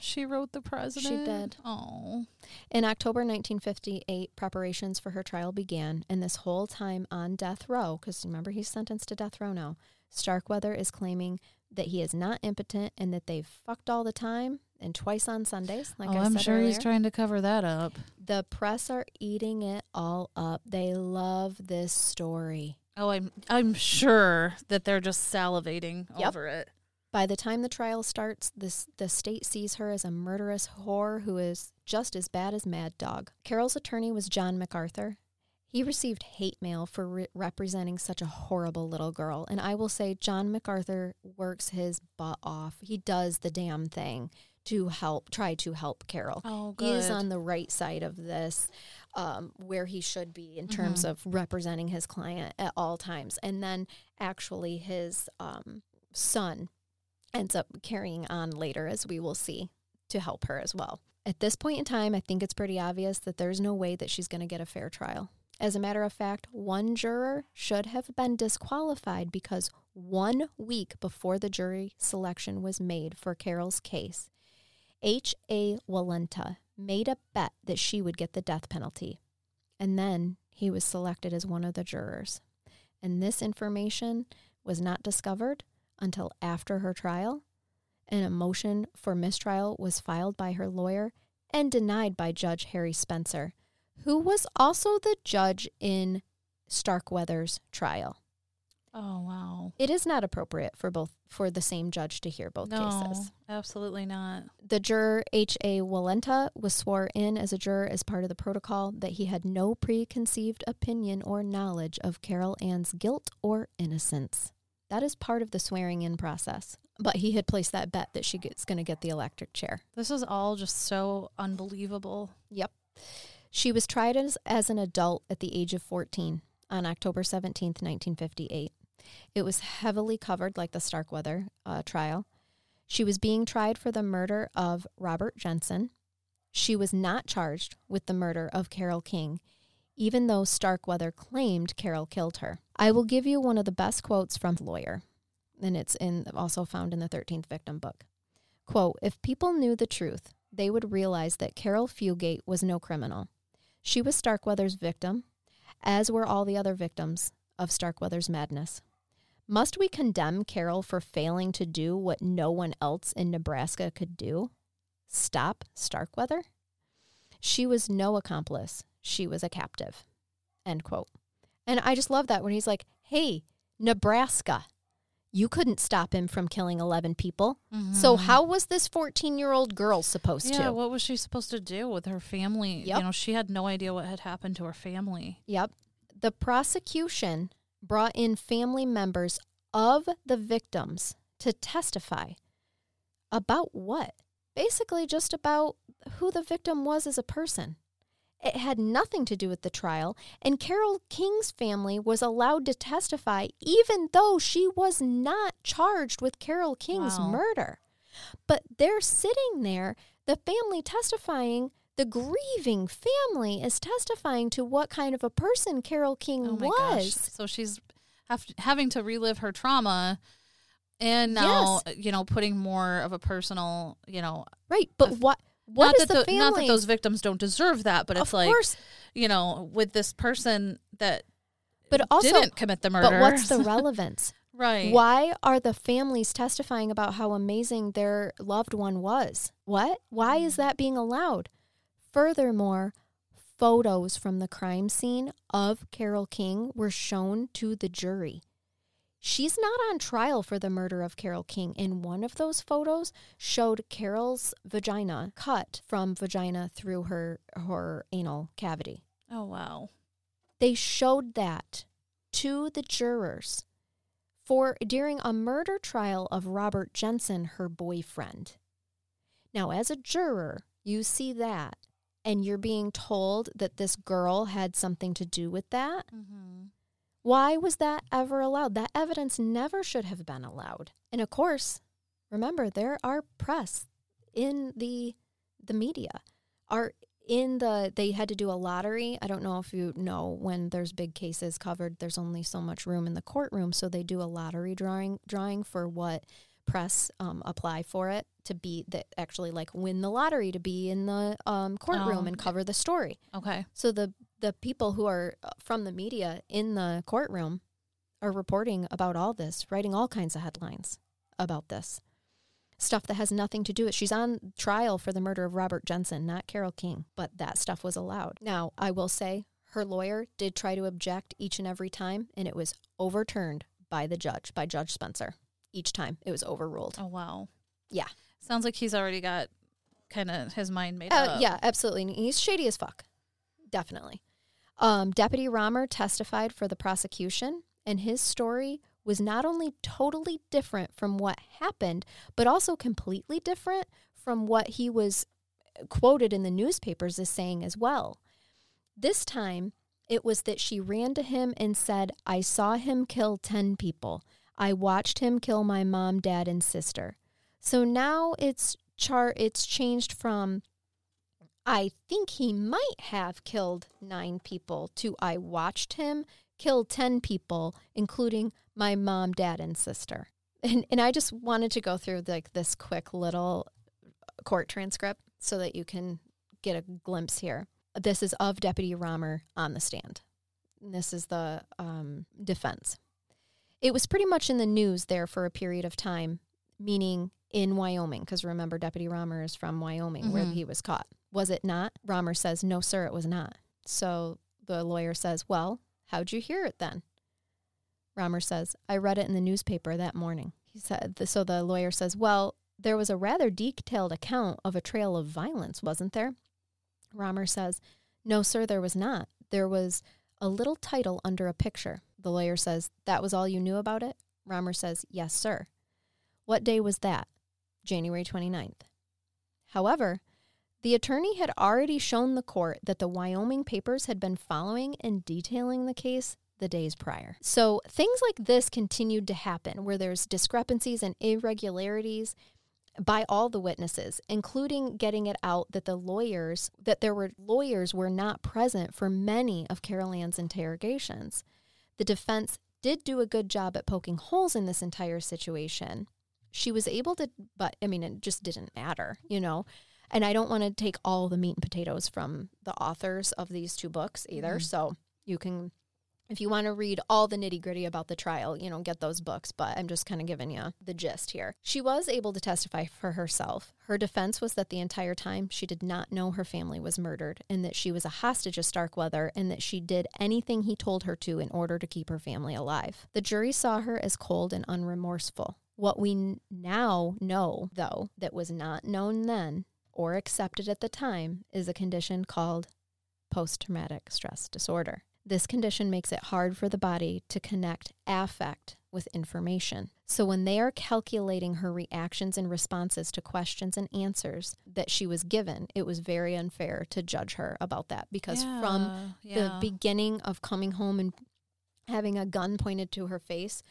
She wrote the president. She did. Oh, In October 1958, preparations for her trial began, and this whole time on death row, because remember he's sentenced to death row now, Starkweather is claiming that he is not impotent and that they've fucked all the time and twice on Sundays. Like oh, I I'm sure earlier. he's trying to cover that up. the press are eating it all up. They love this story. Oh, I'm I'm sure that they're just salivating Yep. over it. By the time the trial starts, this, the state sees her as a murderous whore who is just as bad as Mad Dog. Caril's attorney was John McArthur. He received hate mail for re- representing such a horrible little girl. And I will say, John McArthur works his butt off. He does the damn thing to help, try to help Caril. Oh, good. He is on the right side of this, um, where he should be in terms of representing his client at all times. And then actually, his um, son ends up carrying on later, as we will see, to help her as well. At this point in time, I think it's pretty obvious that there's no way that she's going to get a fair trial. As a matter of fact, one juror should have been disqualified because one week before the jury selection was made for Caril's case, H.A. Walenta made a bet that she would get the death penalty. And then he was selected as one of the jurors. And this information was not discovered until after her trial. And a motion for mistrial was filed by her lawyer and denied by Judge Harry Spencer, who was also the judge in Starkweather's trial. Oh wow. It is not appropriate for both for the same judge to hear both no, cases. absolutely not. The juror H.A. Walenta was swore in as a juror as part of the protocol that he had no preconceived opinion or knowledge of Caril Ann's guilt or innocence. That is part of the swearing in process. But he had placed that bet that she gets going to get the electric chair. This is all just so unbelievable. Yep. She was tried as, as an adult at the age of 14 on October 17th, 1958. It was heavily covered like the Starkweather uh, trial. She was being tried for the murder of Robert Jensen. She was not charged with the murder of Carol King, even though Starkweather claimed Caril killed her. I will give you one of the best quotes from the lawyer. and it's in also found in the 13th victim book. Quote, if people knew the truth, they would realize that Caril Fugate was no criminal. She was Starkweather's victim, as were all the other victims of Starkweather's madness. Must we condemn Caril for failing to do what no one else in Nebraska could do? Stop Starkweather? She was no accomplice. She was a captive. End quote. And I just love that when he's like, hey, Nebraska, you couldn't stop him from killing 11 people. So Mhm. how was this 14 year old girl supposed Yeah, to? Yeah, what was she supposed to do with her family? Yep. You know, she had no idea what had happened to her family. Yep. The prosecution brought in family members of the victims to testify about what? Basically, just about who the victim was as a person. It had nothing to do with the trial, and Carol King's family was allowed to testify even though she was not charged with Carol King's Wow. murder. But they're sitting there, the family testifying, the grieving family is testifying to what kind of a person Carol King Oh my gosh. was. So she's have, having to relive her trauma and now, uh, you know, putting more of a personal, you know, Right, but what what not is that the family? not that those victims don't deserve that, but it's of like, course, you know, with this person that but also, didn't commit the murder. but what's the relevance? right? Why are the families testifying about how amazing their loved one was? What? Why is mm. that being allowed? Furthermore, photos from the crime scene of Carol King were shown to the jury. She's not on trial for the murder of Carol King. And one of those photos showed Carol's vagina cut from vagina through her her anal cavity. Oh wow. They showed that to the jurors for during a murder trial of Robert Jensen, her boyfriend. Now, as a juror, you see that and you're being told that this girl had something to do with that. Mm-hmm. Why was that ever allowed? That evidence never should have been allowed. And of course, remember there are press in the the media. Are in the they had to do a lottery. I don't know if you know when there's big cases covered, there's only so much room in the courtroom, so they do a lottery drawing drawing for what press um, apply for it to be that actually like win the lottery to be in the um, courtroom Oh. and cover the story. Okay. So the the people who are uh, from the media in the courtroom are reporting about all this, writing all kinds of headlines about this stuff that has nothing to do with. She's on trial for the murder of Robert Jensen, not Carol King, but that stuff was allowed. Now, I will say her lawyer did try to object each and every time, and it was overturned by the judge, by Judge Spencer. Each time it was overruled. Oh wow. Yeah. Sounds like he's already got kind of his mind made Uh, up. yeah, absolutely. And he's shady as fuck. Definitely. Um, Deputy Romer testified for the prosecution, and his story was not only totally different from what happened, but also completely different from what he was quoted in the newspapers as saying as well. This time, it was that she ran to him and said, I saw him kill 10 people. I watched him kill my mom, dad, and sister. So now it's char it's changed from I think he might have killed nine people to I watched him kill 10 people, including my mom, dad, and sister. And, and I just wanted to go through like this quick little court transcript so that you can get a glimpse here. This is of Deputy Romer on the stand. And This is the um, defense. It was pretty much in the news there for a period of time, meaning in Wyoming, because remember, Deputy Romer is from Wyoming where Mhm. he was caught. Was it not? Romer says, No, sir, it was not. So the lawyer says, Well, how'd you hear it then? Romer says, I read it in the newspaper that morning. He said, So the lawyer says, Well, there was a rather detailed account of a trail of violence, wasn't there? Romer says, No, sir, there was not. There was a little title under a picture. The lawyer says, That was all you knew about it? Romer says, Yes, sir. What day was that? January 29th. However, the attorney had already shown the court that the Wyoming papers had been following and detailing the case the days prior. So things like this continued to happen where there's discrepancies and irregularities by all the witnesses, including getting it out that the lawyers, that there were lawyers were not present for many of Caril Ann's interrogations. The defense did do a good job at poking holes in this entire situation. She was able to, but I mean, it just didn't matter, you know? And I don't want to take all the meat and potatoes from the authors of these two books either. Mhm. So you can, if you want to read all the nitty gritty about the trial, you know, get those books. But I'm just kind of giving you the gist here. She was able to testify for herself. Her defense was that the entire time she did not know her family was murdered and that she was a hostage of Starkweather and that she did anything he told her to in order to keep her family alive. The jury saw her as cold and unremorseful. What we now know, though, that was not known then or accepted at the time is a condition called post traumatic stress disorder. This condition makes it hard for the body to connect affect with information. So when they are calculating her reactions and responses to questions and answers that she was given, it was very unfair to judge her about that because from Yeah, the beginning of coming home and having a gun pointed to her face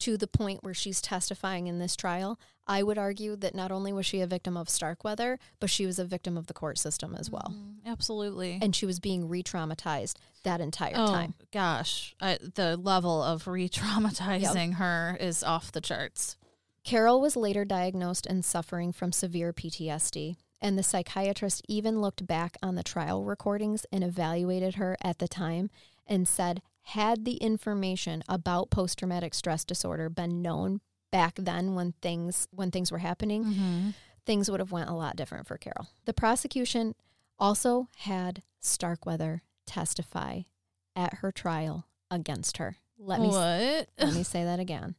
to the point where she's testifying in this trial, I would argue that not only was she a victim of Starkweather, but she was a victim of the court system as well. Mhm, absolutely. And she was being re traumatized that entire oh time. gosh, I, the level of re-traumatizing her is off the charts. Caril was later diagnosed and suffering from severe PTSD, and the psychiatrist even looked back on the trial recordings and evaluated her at the time and said, had the information about post traumatic stress disorder been known back then when things when things were happening, Mm-hmm. things would have went a lot different for Caril. The prosecution also had Starkweather testify at her trial against her. Let me what? let me say that again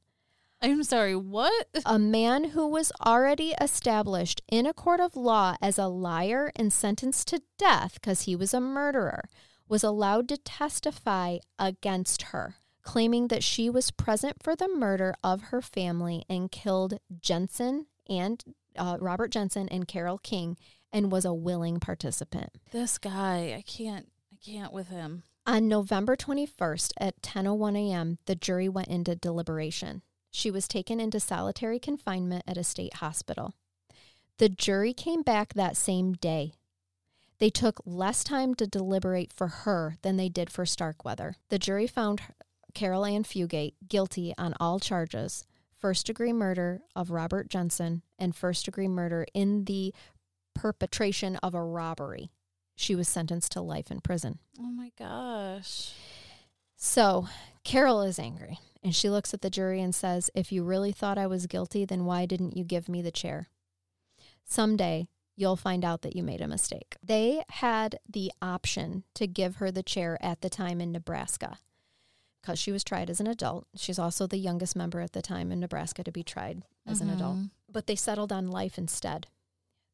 I'm sorry. What? a man who was already established in a court of law as a liar and sentenced to death because he was a murderer was allowed to testify against her, claiming that she was present for the murder of her family and killed Jensen and uh, Robert Jensen and Carol King and was a willing participant. This guy, I can't. I can't with him. On November 21st at 10:01 a.m., the jury went into deliberation. She was taken into solitary confinement at a state hospital. The jury came back that same day. They took less time to deliberate for her than they did for Starkweather. The jury found Caril Ann Fugate guilty on all charges first degree murder of Robert Jensen and first degree murder in the perpetration of a robbery. She was sentenced to life in prison. Oh my gosh. So Caril is angry and she looks at the jury and says, If you really thought I was guilty, then why didn't you give me the chair? Someday you'll find out that you made a mistake. They had the option to give her the chair at the time in Nebraska because she was tried as an adult. She's also the youngest member at the time in Nebraska to be tried as an adult Mhm. but they settled on life instead.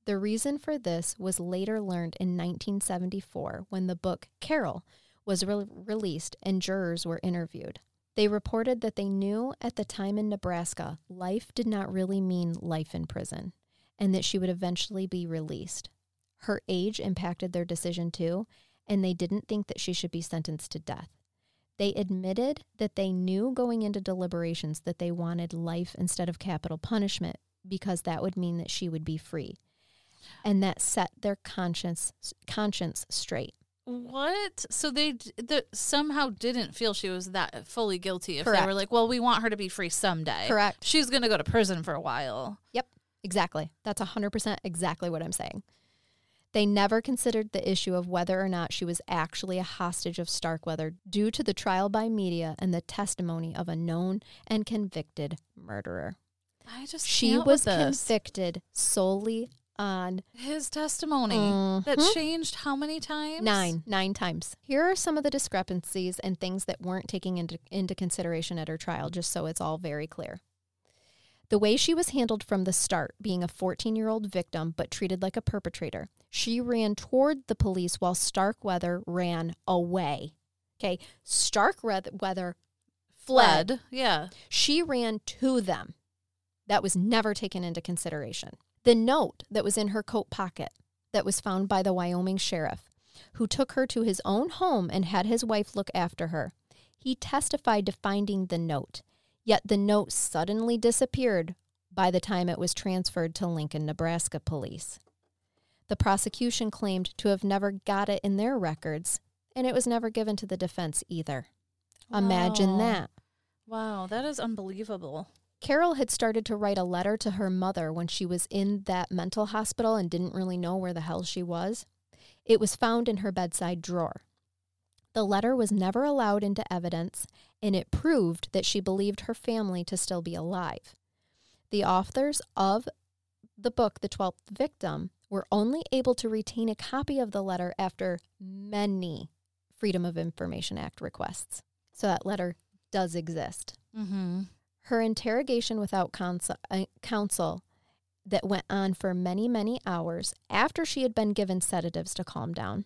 The reason for this was later learned in 1974 when the book Caril was re- released and jurors were interviewed. They reported that they knew at the time in Nebraska life did not really mean life in prison and that she would eventually be released. Her age impacted their decision too, and they didn't think that she should be sentenced to death. They admitted that they knew going into deliberations that they wanted life instead of capital punishment because that would mean that she would be free. And that set their conscience conscience straight. What? So they the, somehow didn't feel she was that fully guilty. If they were like, "Well, we want her to be free someday." Correct. She's going to go to prison for a while. Exactly. That's 100% exactly what I'm saying. They never considered the issue of whether or not she was actually a hostage of Starkweather due to the trial by media and the testimony of a known and convicted murderer. I just She was convicted solely on His testimony that Mhm. changed how many times? Nine, nine times. Here are some of the discrepancies and things that weren't taken into, into consideration at her trial, just so it's all very clear. The way she was handled from the start, being a 14 year old victim but treated like a perpetrator, she ran toward the police while Starkweather ran away. Okay, Starkweather fled. Fled. Yeah. She ran to them. That was never taken into consideration. The note that was in her coat pocket that was found by the Wyoming sheriff, who took her to his own home and had his wife look after her, he testified to finding the note, yet the note suddenly disappeared by the time it was transferred to Lincoln, Nebraska police. The prosecution claimed to have never got it in their records, and it was never given to the defense either. Imagine that. Wow, that is unbelievable. Caril had started to write a letter to her mother when she was in that mental hospital and didn't really know where the hell she was. It was found in her bedside drawer. The letter was never allowed into evidence, and it proved that she believed her family to still be alive. The authors of the book, The Twelfth Victim, were only able to retain a copy of the letter after many Freedom of Information Act requests. So that letter does exist. Mm-hmm. Her interrogation without counsel, uh, counsel that went on for many, many hours after she had been given sedatives to calm down.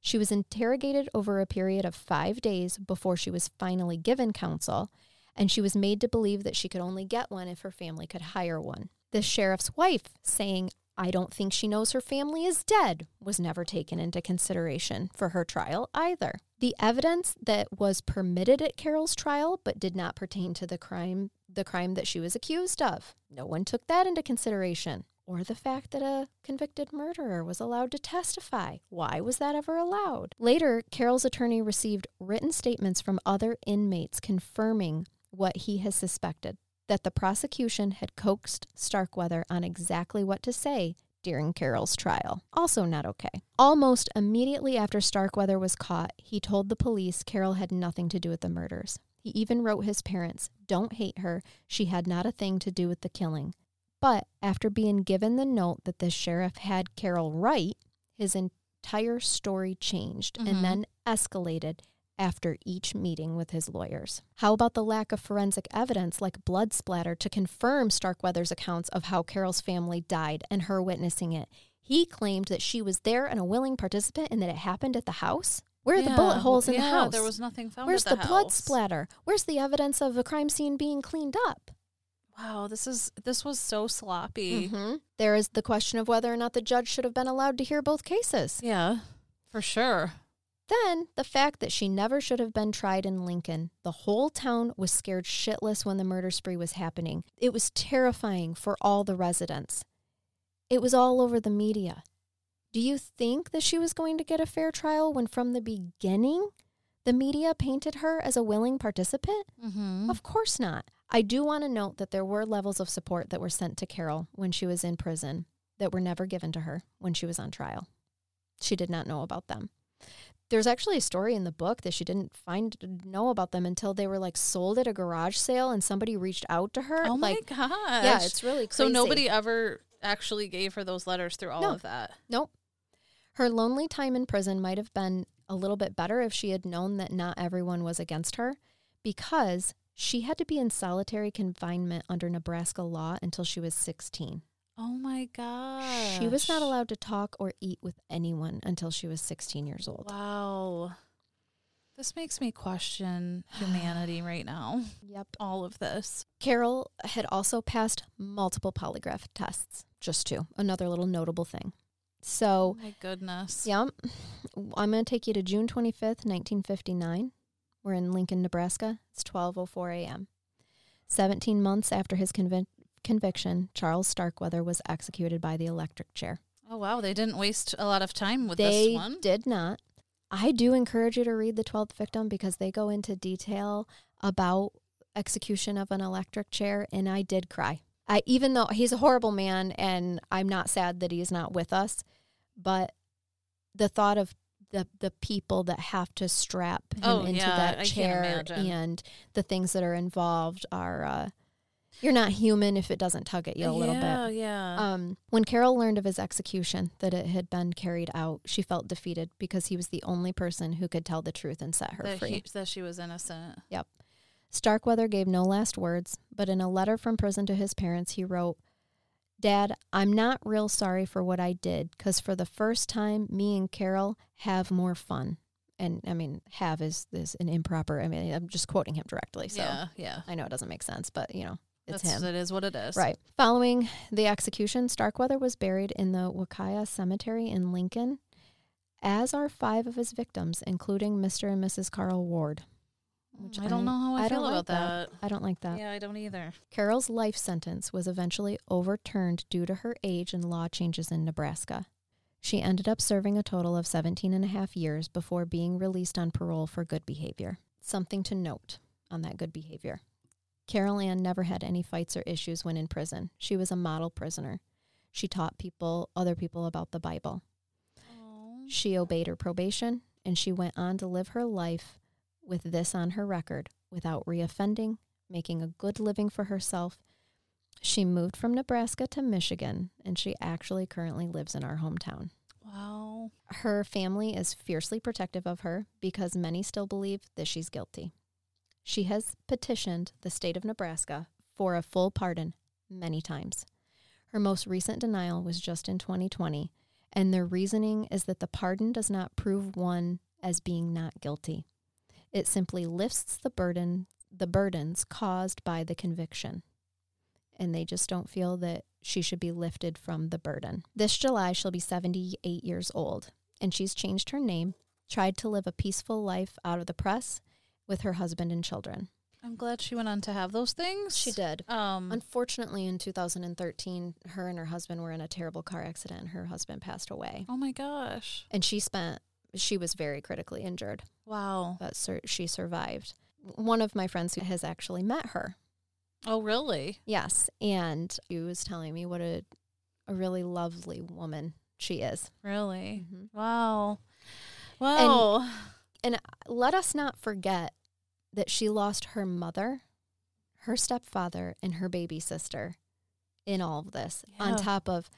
She was interrogated over a period of five days before she was finally given counsel, and she was made to believe that she could only get one if her family could hire one. The sheriff's wife saying, I don't think she knows her family is dead, was never taken into consideration for her trial either. The evidence that was permitted at Caril's trial but did not pertain to the crime the crime that she was accused of. No one took that into consideration. Or the fact that a convicted murderer was allowed to testify. Why was that ever allowed? Later, Caril's attorney received written statements from other inmates confirming what he has suspected that the prosecution had coaxed Starkweather on exactly what to say during Caril's trial. Also, not okay. Almost immediately after Starkweather was caught, he told the police Caril had nothing to do with the murders. He even wrote his parents, Don't hate her. She had not a thing to do with the killing. But after being given the note that the sheriff had Caril write, his entire story changed Mhm. and then escalated after each meeting with his lawyers. How about the lack of forensic evidence like blood splatter to confirm Starkweather's accounts of how Caril's family died and her witnessing it? He claimed that she was there and a willing participant and that it happened at the house. Where are the bullet holes in yeah, the house? There was nothing found. Where's at the, the, blood splatter? Where's the evidence of a crime scene being cleaned up? Wow, this is this was so sloppy. hmm There is the question of whether or not the judge should have been allowed to hear both cases. Yeah, for sure. Then the fact that she never should have been tried in Lincoln. The whole town was scared shitless when the murder spree was happening. It was terrifying for all the residents. It was all over the media. Do you think that she was going to get a fair trial when from the beginning the media painted her as a willing participant? Mm-hmm. Of course not. I do want to note that there were levels of support that were sent to Caril when she was in prison that were never given to her when she was on trial. She did not know about them. There's actually a story in the book that she didn't find know about them until they were like sold at a garage sale and somebody reached out to her. Oh my like, gosh! yeah, it's really crazy. so nobody ever actually gave her those letters through all No. of that. Nope. Her lonely time in prison might have been a little bit better if she had known that not everyone was against her because she had to be in solitary confinement under Nebraska law until she was 16. Oh my gosh! She was not allowed to talk or eat with anyone until she was 16 years old. Wow. This makes me question humanity right now. Yep. All of this. Caril had also passed multiple polygraph tests, just two. Another little notable thing. So, Oh my goodness. Yep. I'm going to take you to June 25th, 1959. We're in Lincoln, Nebraska. It's 12:04 a.m. 17 months after his convic- conviction, Charles Starkweather was executed by the electric chair. Oh wow, they didn't waste a lot of time with they this one. did not. I do encourage you to read The 12th Victim because they go into detail about execution of an electric chair and I did cry. I even though he's a horrible man and I'm not sad that he's not with us, but the thought of the the people that have to strap him Oh, into yeah, that I chair and the things that are involved are uh, you're not human if it doesn't tug at you a little bit. yeah, Yeah, Um, when Caril learned of his execution, that it had been carried out, she felt defeated because he was the only person who could tell the truth and set her that, free. he, that she was innocent. Starkweather gave no last words, but in a letter from prison to his parents, he wrote, Dad, I'm not real sorry for what I did because for the first time, me and Caril have more fun. And I mean, have is, is an improper, I mean, I'm just quoting him directly. So yeah, yeah. I know it doesn't make sense, but you know, it's That's, him. It is what it is. Right. Following the execution, Starkweather was buried in the Wyuka Cemetery in Lincoln, as are five of his victims, including Mr. and Mrs. Carl Ward. Which I don't know how I, I feel don't about like that. I don't like that. Yeah, I don't either. Caril's life sentence was eventually overturned due to her age and law changes in Nebraska. She ended up serving a total of 17 and a half years before being released on parole for good behavior. Something to note on that good behavior. Caril Ann never had any fights or issues when in prison. She was a model prisoner. She taught people, other people about the Bible. She obeyed her probation and she went on to live her life with this on her record without reoffending, making a good living for herself. She moved from Nebraska to Michigan and she actually currently lives in our hometown. Wow. Her family is fiercely protective of her because many still believe that she's guilty. She has petitioned the state of Nebraska for a full pardon many times. Her most recent denial was just in 2020, and their reasoning is that the pardon does not prove one as being not guilty. It simply lifts the burden the burdens caused by the conviction. And they just don't feel that she should be lifted from the burden. This July she'll be 78 years old, and she's changed her name, tried to live a peaceful life out of the press with her husband and children. I'm glad she went on to have those things. She did. Um, Unfortunately, in 2013, her and her husband were in a terrible car accident. Her husband passed away. oh my gosh. And she spent, she was very critically injured, Wow. but sur- she survived. One of my friends who has actually met her. Oh, really? Yes. And he was telling me what a, a really lovely woman she is. Really? Mhm. Wow. Wow. Let us not forget that she lost her mother, her stepfather, and her baby sister in all of this, on top of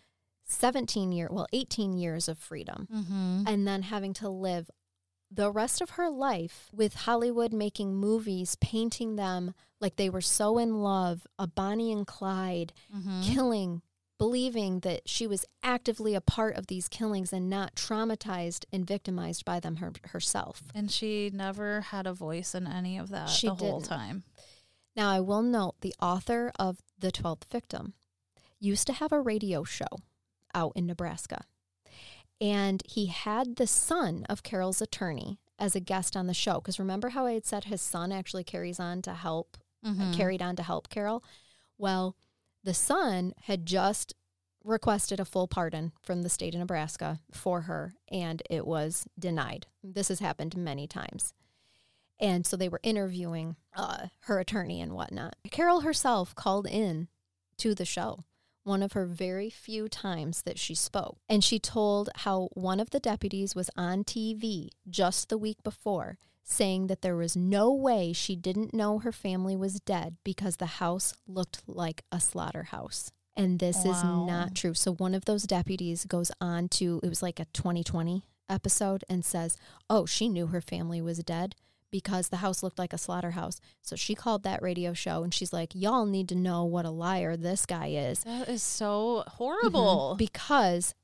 17 year, well, 18 years of freedom. mm-hmm. and then having to live the rest of her life with Hollywood making movies, painting them like they were so in love, a Bonnie and Clyde, Mm-hmm. killing, believing that she was actively a part of these killings and not traumatized and victimized by them her, herself. And she never had a voice in any of that She the whole didn't. time. Now, I will note the author of The 12th Victim used to have a radio show out in Nebraska. And he had the son of Caril's attorney as a guest on the show. Because remember how I had said his son actually carries on to help, Mhm. carried on to help Caril? Well, the son had just requested a full pardon from the state of Nebraska for her, and it was denied. This has happened many times. And so they were interviewing uh, her attorney and whatnot. Caril herself called in to the show, one of her very few times that she spoke. And she told how one of the deputies was on TV just the week before saying that there was no way she didn't know her family was dead because the house looked like a slaughterhouse. And this is not true. So one of those deputies goes on to, it was like a 2020 episode, and says, Oh, she knew her family was dead because the house looked like a slaughterhouse. So she called that radio show and she's like, Y'all need to know what a liar this guy is. That is so horrible. Mhm. Because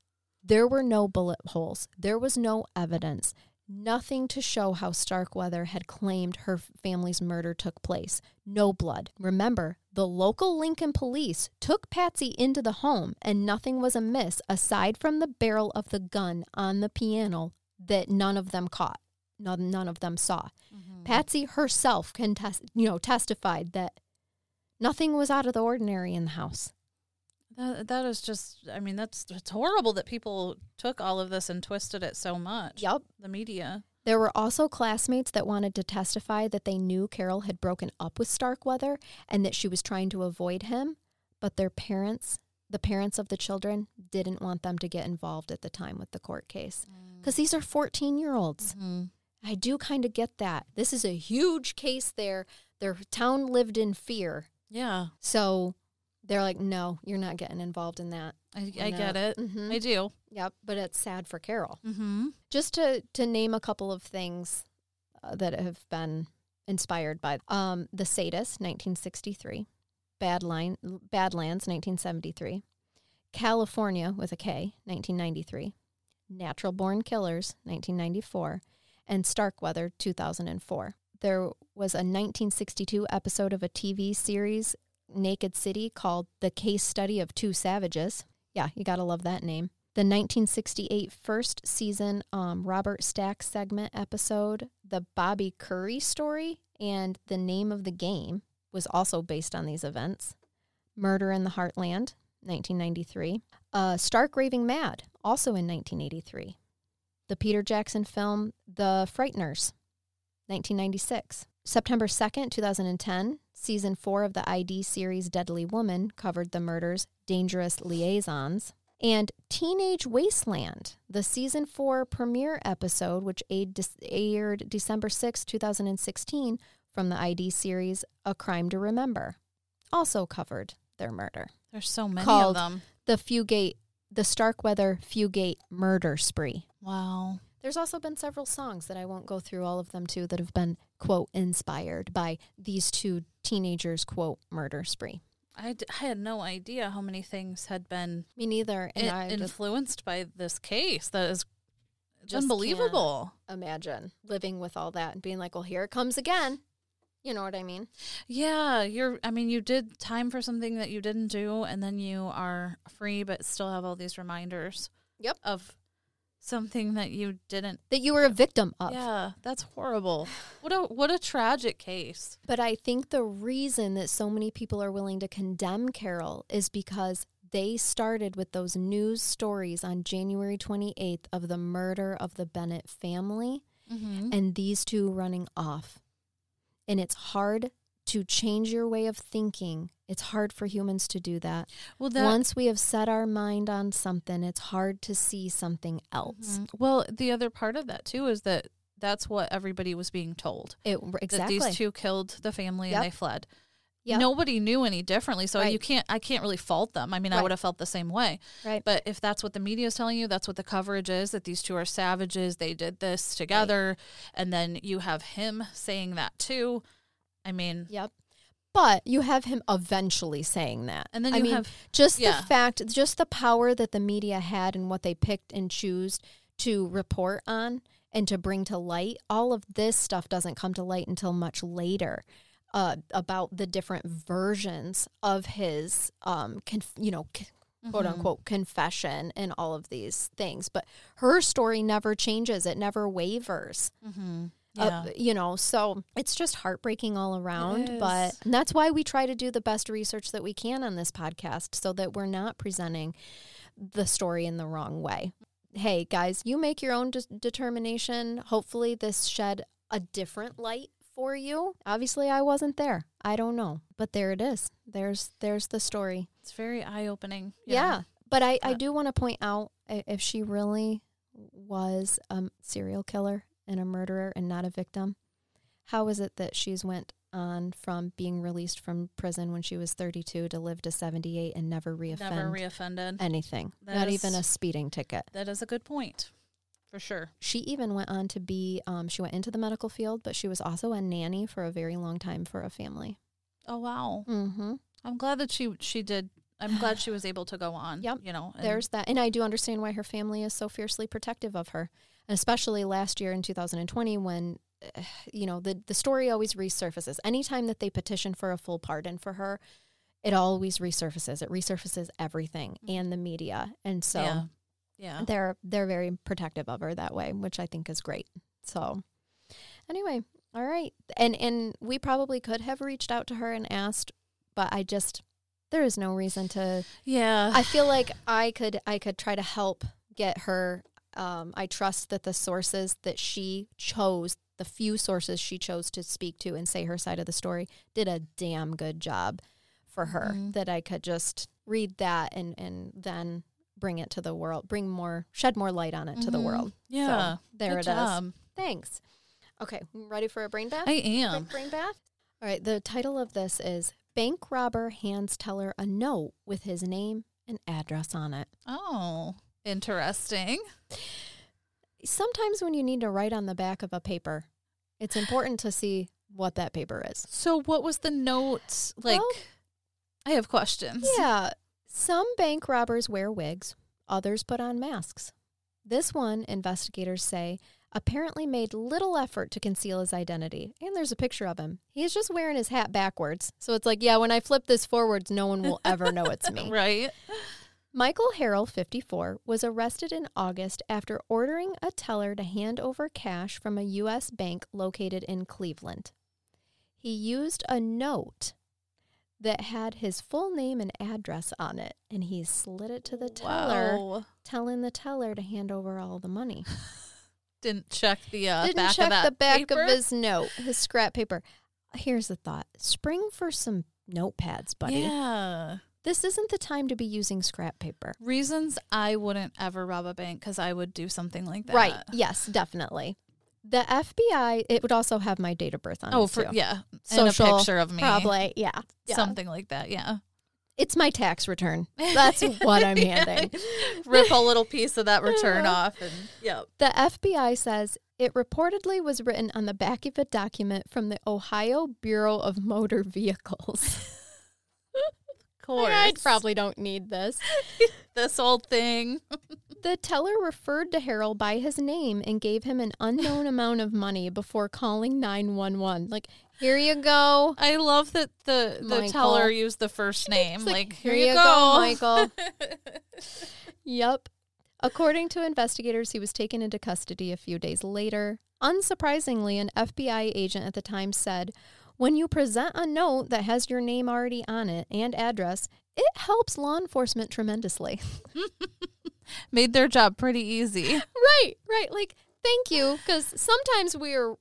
there were no bullet holes, there was no evidence, nothing to show how Starkweather had claimed her family's murder took place. No blood. Remember, the local Lincoln police took Patsy into the home and nothing was amiss aside from the barrel of the gun on the piano that none of them caught. None, none of them saw. Mhm. Patsy herself can test, you know, testified that nothing was out of the ordinary in the house. That that is just. I mean, that's it's horrible that people took all of this and twisted it so much. Yup. The media. There were also classmates that wanted to testify that they knew Caril had broken up with Starkweather and that she was trying to avoid him, but their parents, the parents of the children, didn't want them to get involved at the time with the court case. Because these are 14 year olds. Mhm. I do kind of get that. This is a huge case there. Their town lived in fear. Yeah, So they're like, no, you're not getting involved in that. I, I get not." it. Mhm. I do. Yep. But it's sad for Caril. Mm-hmm. just to to name a couple of things uh, that have been inspired by um, the sadist 1963 badline badlands 1973 california with a k 1993 natural born killers 1994 and starkweather 2004 there was a 1962 episode of a tv series naked city called the case study of two savages yeah you gotta love that name the 1968 first season um, Robert Stack segment episode, The Bobby Currier Story, and The Name of the Game was also based on these events. Murder in the Heartland, 1993. Uh, Stark Raving Mad, also in 1983. The Peter Jackson film, The Frighteners, 1996. September 2nd, 2010, season four of the ID series Deadly Woman covered the murders Dangerous Liaisons. And Teenage Wasteland, the season four premiere episode, which aired December 6, 2016, from the ID series A Crime to Remember, also covered their murder. There's so many Called of them. The Fugate, the Starkweather Fugate murder spree. Wow. There's also been several songs that I won't go through all of them too that have been quote inspired by these two teenagers quote murder spree. I, d- I had no idea how many things had been Me neither. And I I just influenced by this case. That is Just unbelievable. imagine living with all that and being like, well, here it comes again. You know what I mean? Yeah, you're. I mean, you did time for something that you didn't do, and then you are free, but still have all these reminders. Yep. Of something that you didn't. That you were a victim of. Yeah, that's horrible. What a what a tragic case. But I think the reason that so many people are willing to condemn Caril is because they started with those news stories on January 28th of the murder of the Bennett family Mm-hmm. and these two running off. And it's hard to change your way of thinking. It's hard for humans to do that. Well, that Once we have set our mind on something, it's hard to see something else. Mhm. Well, the other part of that too is that that's what everybody was being told. It exactly. That these two killed the family Yep. and they fled. Yep. Nobody knew any differently, so Right. you can't. I can't really fault them. I mean, I would have felt the same way. Right. But if that's what the media is telling you, that's what the coverage is. That these two are savages. They did this together, and then you have him saying that too. I mean, Yep. But you have him eventually saying that. and then I mean, have just yeah. the fact, just the power that the media had and what they picked and choose to report on and to bring to light. All of this stuff doesn't come to light until much later. Uh, about the different versions of his, um, conf- you know, c- quote Mhm. unquote confession and all of these things. But her story never changes; it never wavers. Mhm. Uh, Yeah. you know, so it's just heartbreaking all around. But that's why we try to do the best research that we can on this podcast so that we're not presenting the story in the wrong way. Hey, guys, you make your own de- determination. Hopefully, this shed a different light for you. Obviously, I wasn't there. I don't know, but there it is. There's there's the story. it's very eye opening. Yeah. But I, I do want to point out if she really was a serial killer and a murderer and not a victim, how is it that she's went on from being released from prison when she was 32 to live to 78 and never reoffend Never reoffended. anything, That not is- even a speeding ticket. That is a good point, for sure. She even went on to be, um, she went into the medical field, but she was also a nanny for a very long time for a family. Oh wow. Mm-hmm. I'm glad that she she did. I'm glad she was able to go on. Yep. You know, and- There's that. And I do understand why her family is so fiercely protective of her. And especially last year in 2020 when you know, the the story always resurfaces. Anytime that they petition for a full pardon for her, it always resurfaces. It resurfaces everything and the media. And so yeah, yeah. they're they're very protective of her that way, which I think is great. So anyway, all right. And and we probably could have reached out to her and asked, but I just there is no reason to Yeah. I feel like I could I could try to help get her. Um, I trust that the sources that she chose, the few sources she chose to speak to and say her side of the story, did a damn good job for her. Mhm. That I could just read that and and then bring it to the world, bring more, shed more light on it to the Mhm. world. Yeah. So, there Good it is. job. Thanks. Okay, ready for a brain bath? I am. Quick brain bath. All right. The title of this is Bank Robber Hands Teller a Note with his name and address on it. Oh, interesting. Sometimes when you need to write on the back of a paper, it's important to see what that paper is. So, what was the note like? Well- I have questions. Yeah. Some bank robbers wear wigs, others put on masks. This one, investigators say, apparently made little effort to conceal his identity. And there's a picture of him. He's just wearing his hat backwards. So it's like, yeah, when I flip this forwards, no one will ever know it's me. Right. Michael Harrell, 54, was arrested in August after ordering a teller to hand over cash from a U.S. bank located in Cleveland. He used a note that had his full name and address on it, and he slid it to the teller, Wow. telling the teller to hand over all the money. Didn't check the uh, Didn't back check of that the back paper? of his note, his scrap paper. Here's the thought: spring for some notepads, buddy. Yeah. This isn't the time to be using scrap paper. Reasons I wouldn't ever rob a bank because I would do something like that. Right? Yes, definitely. The FBI. It would also have my date of birth on it. Oh, it for too. yeah, Social, and a picture of me, Probably, yeah. yeah. something like that. Yeah, It's my tax return. That's what I'm handing. Rip a little piece of that return uh-huh. off, and yep. The FBI says it reportedly was written on the back of a document from the Ohio Bureau of Motor Vehicles. Of course, I probably don't need this. this old thing. The teller referred to Harrell by his name and gave him an unknown amount of money before calling 911. Like, here you go. I love that the the Michael. teller used the first name. like, Like, here here, you you go, go, Michael. Yep. According to investigators, he was taken into custody a few days later. Unsurprisingly, an FBI agent at the time said, When you present a note that has your name already on it and address, it helps law enforcement tremendously. Made their job pretty easy. right, right. Like, thank you, because sometimes we're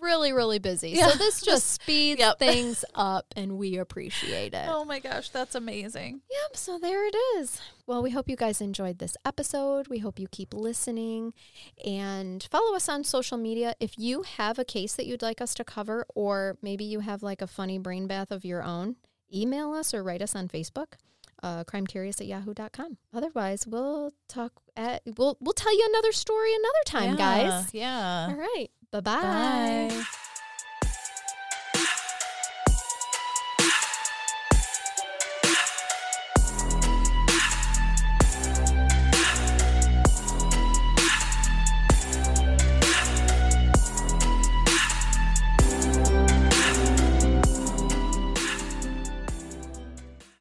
really, really busy. Yeah. So this just speeds Yep. things up, and we appreciate it. Oh my gosh, that's amazing. Yep, so there it is. Well, we hope you guys enjoyed this episode. We hope you keep listening and follow us on social media. If you have a case that you'd like us to cover, or maybe you have like a funny brain bath of your own, email us or write us on Facebook. Uh, crimecurious at yahoo.com. Otherwise, we'll talk at we'll we'll tell you another story another time, Yeah, guys. Yeah. All right. Bye-bye. Bye.